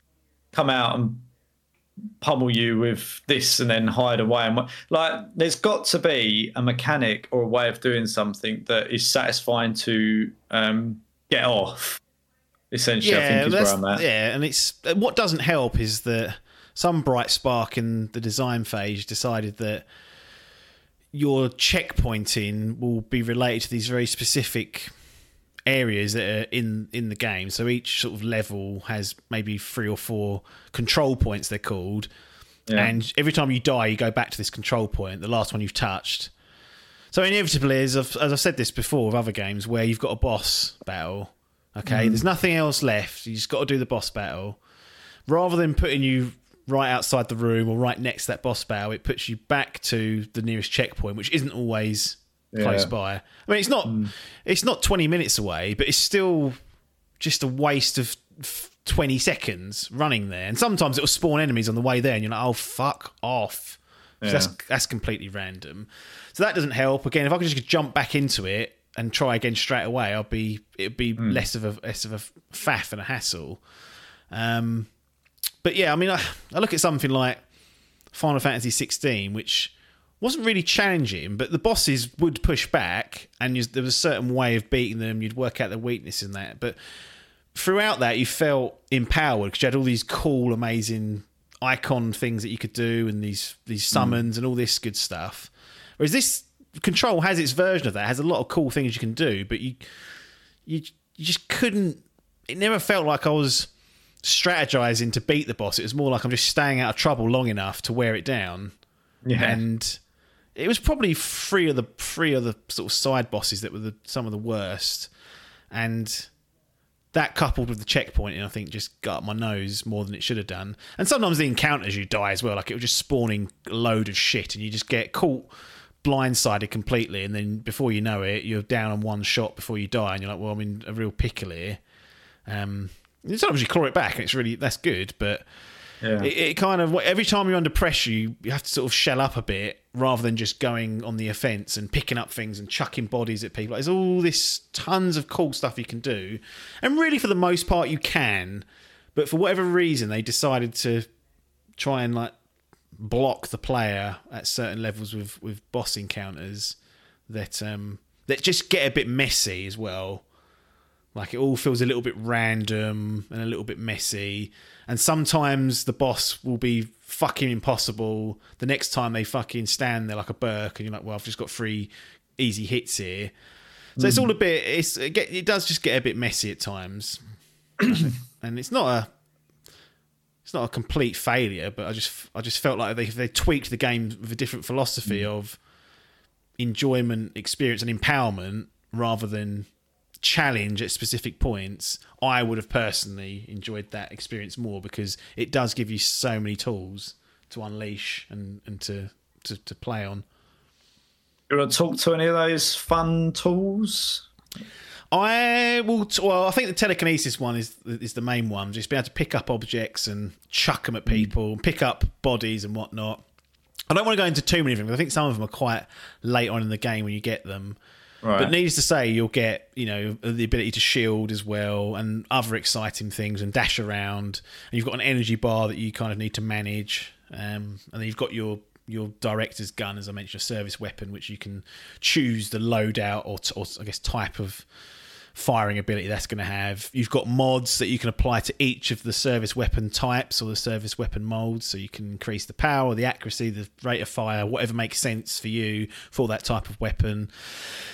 come out and pummel you with this and then hide away. And like, there's got to be a mechanic or a way of doing something that is satisfying to um, get off. Essentially, I think is where I'm at. yeah, and it's what doesn't help is that some bright spark in the design phase decided that your checkpointing will be related to these very specific areas that are in in the game. So each sort of level has maybe three or four control points. They're called, Yeah. and every time you die, you go back to this control point, the last one you've touched. So inevitably, as I've, as I've said this before with other games, where you've got a boss battle, okay, mm-hmm. there's nothing else left. You just got to do the boss battle. Rather than putting you right outside the room or right next to that boss battle, it puts you back to the nearest checkpoint, which isn't always close by. I mean, it's not it's not 20 minutes away, but it's still just a waste of 20 seconds running there. And sometimes it'll spawn enemies on the way there, and you're like, oh fuck off. So that's Yeah. that's completely random. So that doesn't help. Again, if I could just jump back into it and try again straight away, I'd be it'd be less of a less of a faff and a hassle. Um, but yeah, I mean, I, I look at something like Final Fantasy 16, which wasn't really challenging, but the bosses would push back, and you, there was a certain way of beating them. You'd work out their weakness in that, but throughout that, you felt empowered because you had all these cool, amazing icon things that you could do, and these these mm. summons and all this good stuff. Whereas this Control has its version of that, has a lot of cool things you can do, but you you you just couldn't. It never felt like I was strategizing to beat the boss. It was more like I'm just staying out of trouble long enough to wear it down. Yeah. And it was probably three of the three of the sort of side bosses that were the, some of the worst. And that coupled with the checkpointing, I think, just got my nose more than it should have done. And sometimes the encounters you die as well, like it was just spawning a load of shit, and you just get caught blindsided completely, and then before you know it, you're down on one shot before you die, and you're like, well, I'm in a real pickle here. Um, sometimes you claw it back, and it's really that's good, but Yeah. it, it kind of every time you're under pressure, you, you have to sort of shell up a bit rather than just going on the offense and picking up things and chucking bodies at people. There's all this tons of cool stuff you can do, and really for the most part you can, but for whatever reason they decided to try and like block the player at certain levels with with boss encounters that um that just get a bit messy as well. Like it all feels a little bit random and a little bit messy. And sometimes the boss will be fucking impossible. The next time they fucking stand there like a Burke, and you're like, well, I've just got three easy hits here. So it's hmm. all a bit. It's it, get, it does just get a bit messy at times, *clears throat* and it's not a it's not a complete failure. But I just I just felt like they they tweaked the game with a different philosophy hmm. of enjoyment, experience, and empowerment rather than challenge at specific points, I would have personally enjoyed that experience more because it does give you so many tools to unleash and, and to, to, to play on. You want to talk to any of those fun tools? I will. T- well, I think the telekinesis one is is the main one. Just be able to pick up objects and chuck them at mm. people, pick up bodies and whatnot. I don't want to go into too many of them. 'cause I think some of them are quite late on in the game when you get them. Right. But needless to say, you'll get you know the ability to shield as well, and other exciting things, and dash around. And you've got an energy bar that you kind of need to manage, um, and then you've got your your director's gun, as I mentioned, a service weapon, which you can choose the loadout or, t- or I guess type of firing ability that's going to have. You've got mods that you can apply to each of the service weapon types or the service weapon molds, so you can increase the power, the accuracy, the rate of fire, whatever makes sense for you for that type of weapon.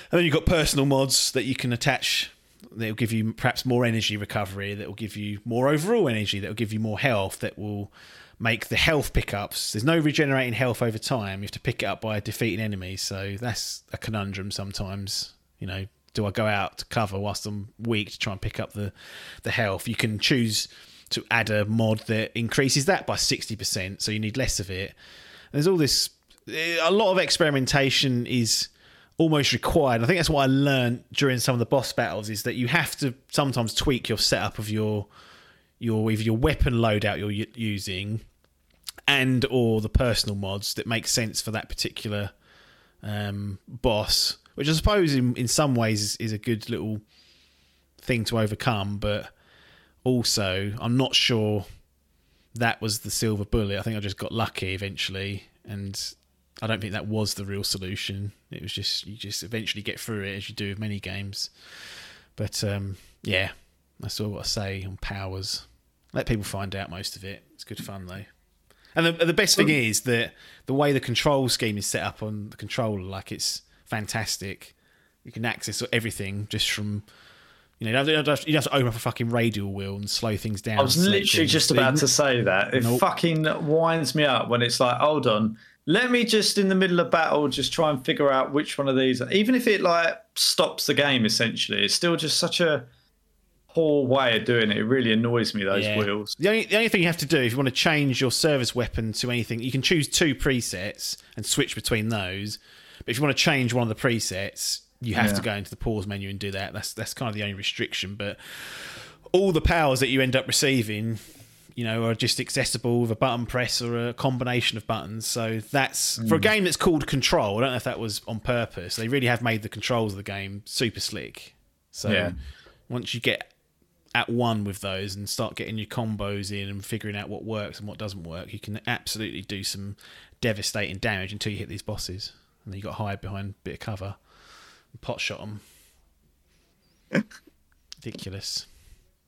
And then you've got personal mods that you can attach. That will give you perhaps more energy recovery. That will give you more overall energy. That will give you more health. That will make the health pickups. There's no regenerating health over time. You have to pick it up by defeating enemies. So that's a conundrum sometimes. You know, do I go out to cover whilst I'm weak to try and pick up the the health? You can choose to add a mod that increases that by sixty percent, so you need less of it. There's all this. A lot of experimentation is almost required. I think that's what I learned during some of the boss battles is that you have to sometimes tweak your setup of your your either your weapon loadout you're using and or the personal mods that make sense for that particular um, boss, which I suppose in, in some ways is, is a good little thing to overcome, but also I'm not sure that was the silver bullet. I think I just got lucky eventually, and I don't think that was the real solution. It was just you just eventually get through it as you do with many games. But um, yeah, that's all I say on powers. Let people find out most of it. It's good fun though. And the, the best thing is that the way the control scheme is set up on the controller, like it's fantastic. You can access everything just from, you know, you have to, you don't have to open up a fucking radial wheel and slow things down. I was literally things. just about to say that. It Nope. fucking winds me up when it's like, hold on, let me just in the middle of battle just try and figure out which one of these. Even if it like stops the game, essentially, it's still just such a poor way of doing it. It really annoys me those Yeah. wheels. The only, the only thing you have to do if you want to change your service weapon to anything, you can choose two presets and switch between those. But if you want to change one of the presets, you have Yeah. to go into the pause menu and do that. That's that's kind of the only restriction. But all the powers that you end up receiving, you know, are just accessible with a button press or a combination of buttons. So that's for a hmm. game that's called Control. I don't know if that was on purpose. They really have made the controls of the game super slick. So Yeah. once you get at one with those and start getting your combos in and figuring out what works and what doesn't work, you can absolutely do some devastating damage until you hit these bosses. And then you got hide behind a bit of cover and pot shot them. *laughs* Ridiculous.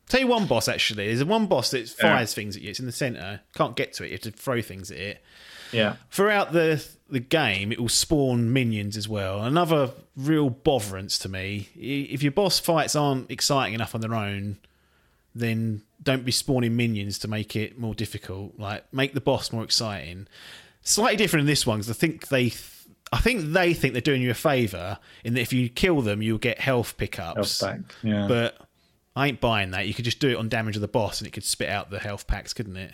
Tell you one boss actually. There's a one boss that fires things at you. It's in the center. Can't get to it. You have to throw things at it. Yeah. Throughout the the game, it will spawn minions as well. Another real botherance to me. If your boss fights aren't exciting enough on their own, then don't be spawning minions to make it more difficult. Like make the boss more exciting. Slightly different in this one because I think they, I think they think they're doing you a favor in that if you kill them, you'll get health pickups. Health. Yeah. But I ain't buying that. You could just do it on damage of the boss, and it could spit out the health packs, couldn't it?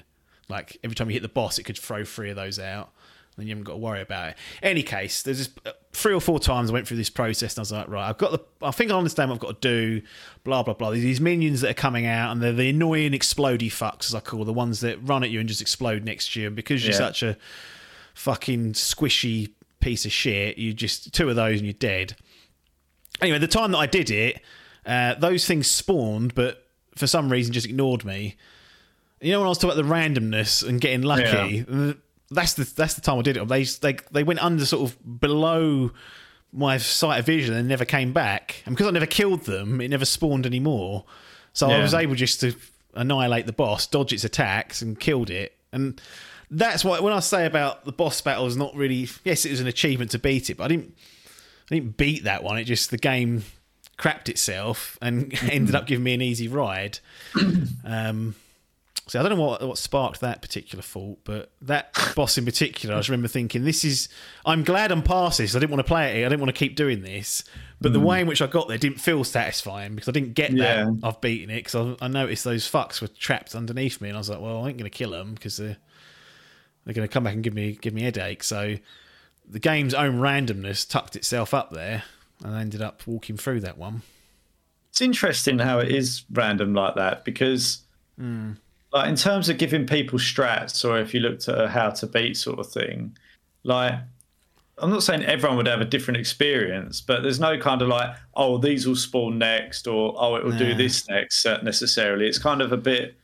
Like every time you hit the boss, it could throw three of those out. and you haven't got to worry about it. Any case, there's just uh, three or four times I went through this process, and I was like, right, I've got the. I think I understand what I've got to do. Blah blah blah. There's these minions that are coming out, and they're the annoying explodey fucks, as I call the ones that run at you and just explode next to you. And because you're Yeah. such a fucking squishy piece of shit, you just two of those and you're dead anyway, the time that I did it, uh, those things spawned, but for some reason just ignored me. You know, when I was talking about the randomness and getting lucky, that's the that's the time I did it. They they they went under sort of below my sight of vision and never came back. And because I never killed them, it never spawned anymore. So I was able just to annihilate the boss, dodge its attacks, and killed it. And that's why when I say about the boss battle is not really yes, it was an achievement to beat it, but I didn't I didn't beat that one. It just the game crapped itself and *laughs* ended up giving me an easy ride. *coughs* Um, so I don't know what what sparked that particular fault, but that boss in particular, I just remember thinking, "This is." I'm glad I'm past this. I didn't want to play it. I didn't want to keep doing this. But the way in which I got there didn't feel satisfying because I didn't get Yeah. that I've beaten it because I, I noticed those fucks were trapped underneath me, and I was like, "Well, I ain't going to kill them because they're they're going to come back and give me give me headache." So the game's own randomness tucked itself up there, and I ended up walking through that one. it's interesting how it is random like that because like in terms of giving people strats or if you looked at a how to beat sort of thing like i'm not saying everyone would have a different experience but there's no kind of like oh these will spawn next or oh it will do this next uh, necessarily it's kind of a bit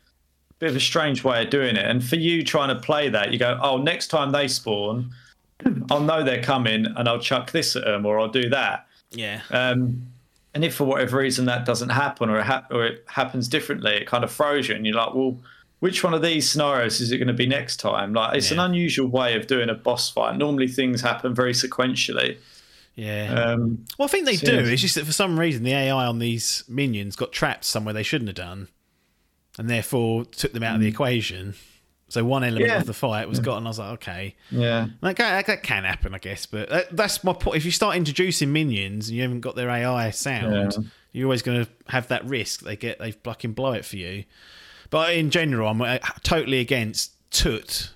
bit of a strange way of doing it and for you trying to play that you go oh next time they spawn *clears throat* i'll know they're coming and i'll chuck this at them or i'll do that Yeah, um, and if for whatever reason that doesn't happen or it, hap- or it happens differently, it kind of throws you, and you're like, well, which one of these scenarios is it going to be next time? Like, it's an unusual way of doing a boss fight. Normally, things happen very sequentially. yeah. Um, Well, I think they So, do. yeah. It's just that for some reason the AI on these minions got trapped somewhere they shouldn't have done, and therefore took them out of the equation. So one element Yeah. of the fight was gone. I was like, okay, yeah, that can, that can happen, I guess. But that, that's my point. If you start introducing minions and you haven't got their AI sound, Yeah. you're always going to have that risk. They get they fucking blow it for you. But in general, I'm uh, totally against Toot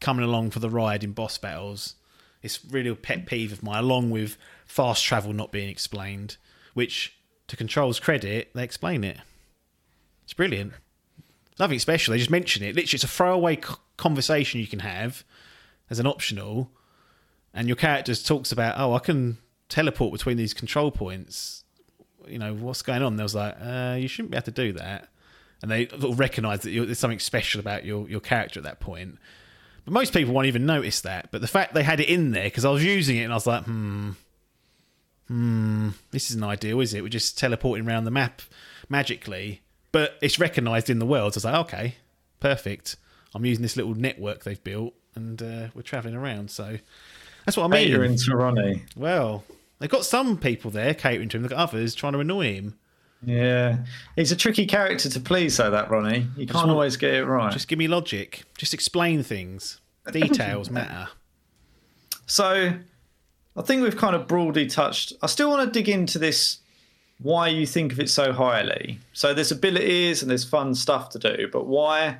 coming along for the ride in boss battles. It's really a pet peeve of mine, along with fast travel not being explained, which, to Control's credit, they explain it. It's brilliant. Nothing special. They just mention it. Literally, it's a throwaway conversation you can have as an optional, and your character talks about, oh, I can teleport between these control points. You know what's going on? There was like, uh, you shouldn't be able to do that, and they recognise that there's something special about your your character at that point. But most people won't even notice that. But the fact they had it in there because I was using it and I was like, hmm, hmm, this isn't ideal, is it? We're just teleporting around the map magically, but it's recognised in the world. So I was like, okay, perfect. I'm using this little network they've built, and uh, we're travelling around. So that's what I mean. You're to Ronnie. Well, they've got some people there catering to him. They've got others trying to annoy him. Yeah, he's a tricky character to please, though. That Ronnie, you can't want- always get it right. Just give me logic. Just explain things. Details *laughs* matter. So I think we've kind of broadly touched. I still want to dig into this why you think of it so highly. So there's abilities and there's fun stuff to do, but why?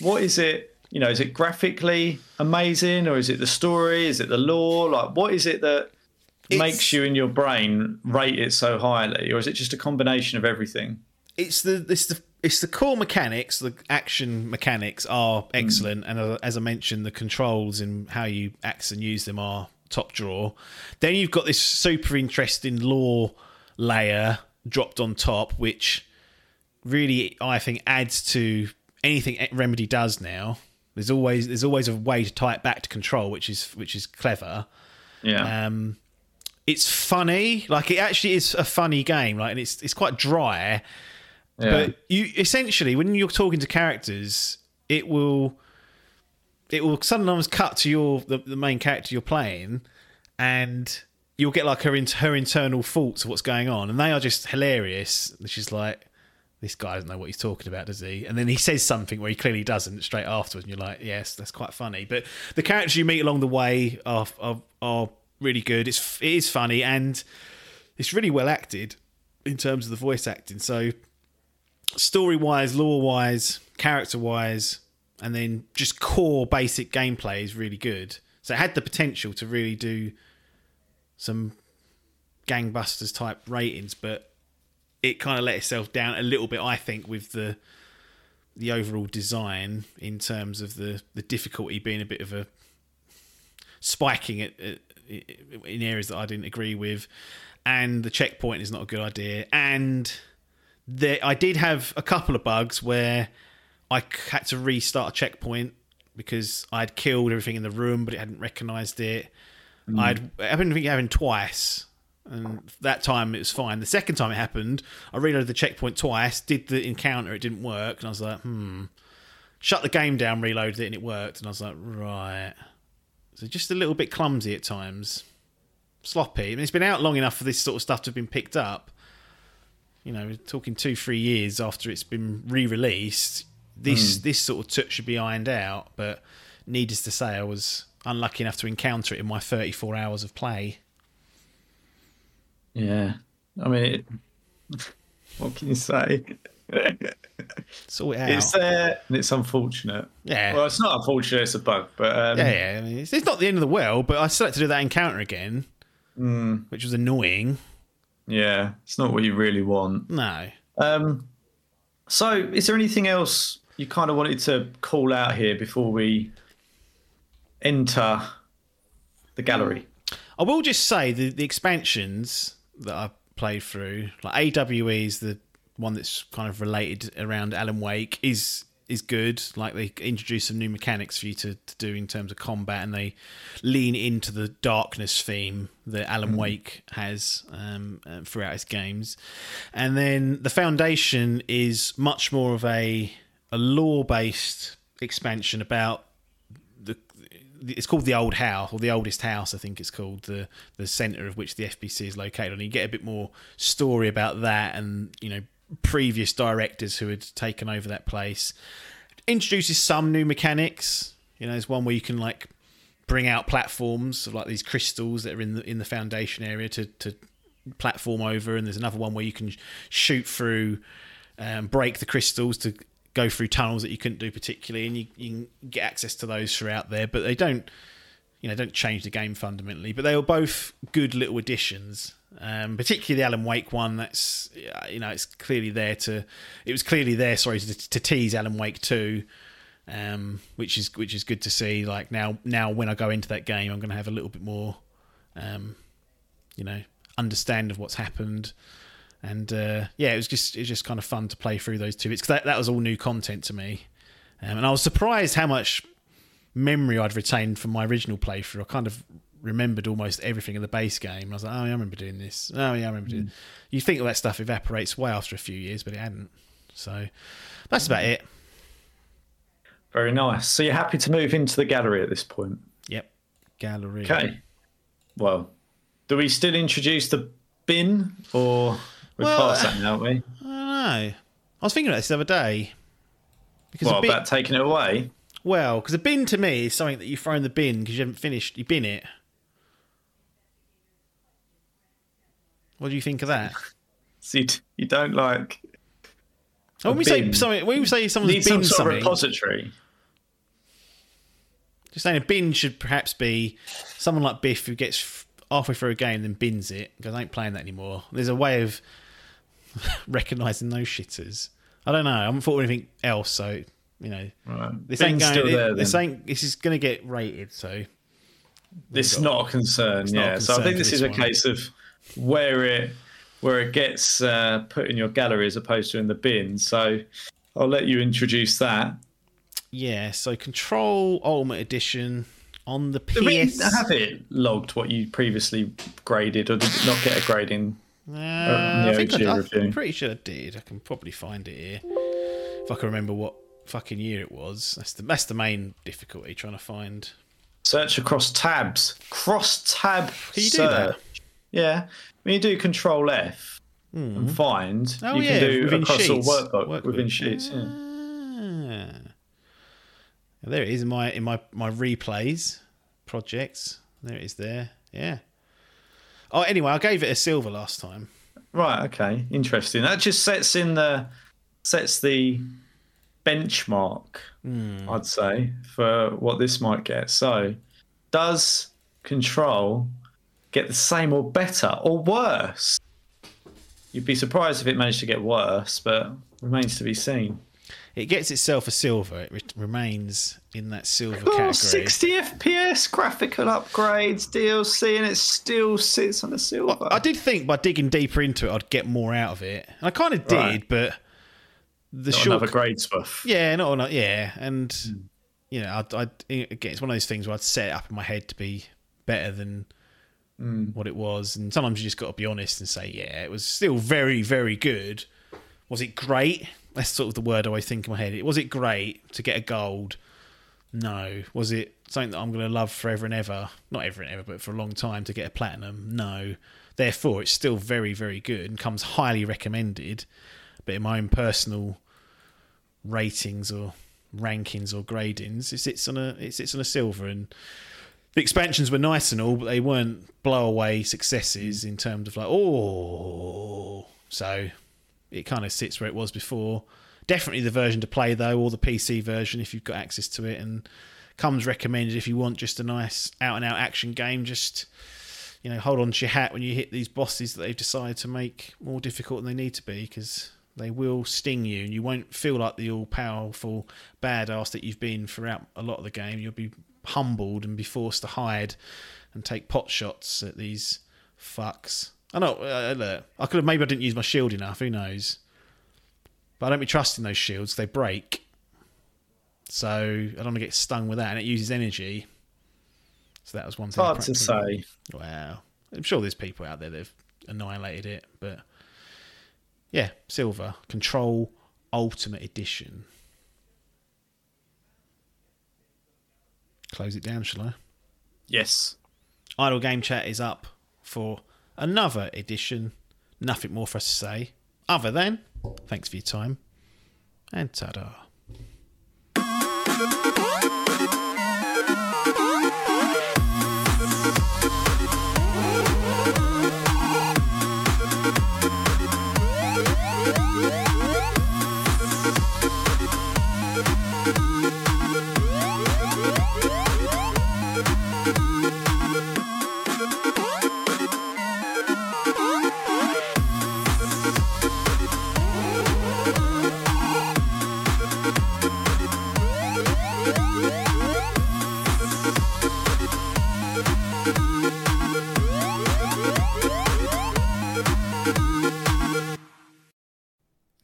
What is it? You know, is it graphically amazing or is it the story? Is it the lore? Like, what is it that It's- makes you in your brain rate it so highly, or is it just a combination of everything? it's the it's the it's the core mechanics. The action mechanics are excellent, and uh, as I mentioned, the controls and how you act and use them are top drawer. Then you've got this super interesting lore layer dropped on top, which really I think adds to anything Remedy does now. There's always there's always a way to tie it back to control, which is which is clever. Yeah. Um, it's funny, like it actually is a funny game, like and it's it's quite dry, Yeah. But you essentially, when you're talking to characters, it will it will sometimes cut to your the, the main character you're playing, and you'll get like her in, her internal thoughts of what's going on, and they are just hilarious. She's like, "This guy doesn't know what he's talking about, does he?" And then he says something where he clearly doesn't straight afterwards, and you're like, "Yes, that's quite funny." But the characters you meet along the way are are, are really good. It's it is funny and it's really well acted in terms of the voice acting. So story wise, lore wise, character wise, and then just core basic gameplay is really good. So it had the potential to really do some gangbusters type ratings, but it kind of let itself down a little bit, I think, with the the overall design in terms of the the difficulty being a bit of a spiking it in areas that I didn't agree with, and the checkpoint is not a good idea, and there I did have a couple of bugs where I had to restart a checkpoint because I had killed everything in the room, but it hadn't recognised it. I'd I happened to think it happened twice, and that time it was fine. The second time it happened, I reloaded the checkpoint twice, did the encounter, it didn't work, and I was like, hmm. Shut the game down, reloaded it, and it worked, and I was like, right. So just a little bit clumsy at times, sloppy. I mean, it's been out long enough for this sort of stuff to have been picked up. You know, we're talking two, three years after it's been re-released. This this sort of touch should be ironed out, but needless to say, I was unlucky enough to encounter it in my 34 hours of play. Yeah. I mean, it, *laughs* what can you say? Sort it out. It's there and it's unfortunate. Yeah. Well, it's not unfortunate, it's a bug, but um, yeah, yeah. I mean, it's, it's not the end of the world, but I still had to do that encounter again, which was annoying. yeah, it's not what you really want. No. Um, so, is there anything else you kind of wanted to call out here before we enter the gallery? I will just say the, the expansions that I played through, like AWE is the one that's kind of related around Alan Wake, is is good. Like they introduce some new mechanics for you to, to do in terms of combat, and they lean into the darkness theme that Alan Wake has um, uh, throughout his games. And then the Foundation is much more of a a lore based expansion about it's called the old house or the oldest house i think it's called the the center of which the fbc is located and you get a bit more story about that and you know previous directors who had taken over that place. Introduces some new mechanics. You know there's one where you can like bring out platforms of like these crystals that are in the in the foundation area to to platform over and there's another one where you can shoot through um, break the crystals to go through tunnels that you couldn't do particularly, and you, you can get access to those throughout there. But they don't, you know, don't change the game fundamentally. But they were both good little additions. Um, particularly the Alan Wake one. That's you know, it's clearly there to. It was clearly there. Sorry to, to tease Alan Wake two. Um, which is which is good to see. Like now, now when I go into that game, I'm going to have a little bit more, um, you know, understand of what's happened and uh, yeah, it was just it was just kind of fun to play through those two bits because that, that was all new content to me, um, and I was surprised how much memory I'd retained from my original playthrough. I kind of remembered almost everything in the base game. I was like, oh yeah, I remember doing this. Oh yeah, I remember doing. You think all that stuff evaporates way after a few years, but it hadn't. So that's about it. Very nice. So, you're happy to move into the gallery at this point? Yep, gallery. Okay. Well, do we still introduce the bin or we're Well, past uh, that now, aren't we? I don't know. I was thinking about this the other day because What bin, about taking it away? well, because a bin to me is something that you throw in the bin because you haven't finished. You bin it. What do you think of that? *laughs* So you, you don't like Oh, when we bin. say something, when we say someone's need some sort something, of repository. just saying a bin should perhaps be someone like Biff who gets halfway through a game and then bins it because I ain't playing that anymore. There's a way of *laughs* recognizing those shitters. I don't know. I haven't thought of anything else, so you know, Right. this ain't going. still there, this then. ain't. This is going to get rated. So This is not a concern. not a yeah. so I think this this is a case of where it where it gets uh, put in your gallery as opposed to in the bin. So I'll let you introduce that. yeah. So Control Ultimate Edition on the Did we have it logged what you previously graded, or did it not get a grading? Uh, yeah, I think I, I'm pretty sure I did. I can probably find it here if I can remember what fucking year it was. That's the that's the main difficulty trying to find. Search across tabs. Cross tab. Can you do that? Yeah. When you do Control F and find, Oh you yeah, can do within across sheets. all workbook, Workbook. within sheets. Yeah. Ah. There it is in my in my my replays projects. There it is. There, yeah. Oh, anyway, I gave it a silver last time. Right. Okay. Interesting. That just sets in the sets the benchmark. Hmm. I'd say for what this might get. So, does Control get the same or better or worse? You'd be surprised if it managed to get worse, but remains to be seen. It gets itself a silver. It re- remains in that silver Oh, category. 60 FPS, graphical upgrades, DLC, and it still sits on the silver. I did think by digging deeper into it, I'd get more out of it. And I kind of did, Right. but the Not short another grade stuff. Yeah, not not yeah, and hmm. you know, I'd, I'd again, it's one of those things where I'd set it up in my head to be better than hmm. what it was, and sometimes you just got to be honest and say, yeah, it was still very, very good. Was it great? That's sort of the word I always think in my head. Was it great to get a gold? No. Was it something that I'm going to love forever and ever? Not ever and ever, but for a long time to get a platinum? No. Therefore, it's still very, very good and comes highly recommended. But in my own personal ratings or rankings or gradings, it sits on a it sits on a silver. And the expansions were nice and all, but they weren't blow away successes in terms of like oh. So it kind of sits where it was before. Definitely the version to play though, or the PC version if you've got access to it, and comes recommended if you want just a nice out and out action game. Just you know, hold on to your hat when you hit these bosses that they've decided to make more difficult than they need to be because they will sting you and you won't feel like the all powerful badass that you've been throughout a lot of the game. You'll be humbled and be forced to hide and take pot shots at these fucks. I know, uh, look, I could have maybe I didn't use my shield enough, who knows? But I don't be trusting those shields, they break. So I don't want to get stung with that and it uses energy. So that was one thing. Hard to say. Wow. I'm sure there's people out there that have annihilated it, but yeah, silver. Control Ultimate Edition. Close it down, shall I? Yes. Idle Game Chat is up for another edition. Nothing more for us to say. Other than thanks for your time. And ta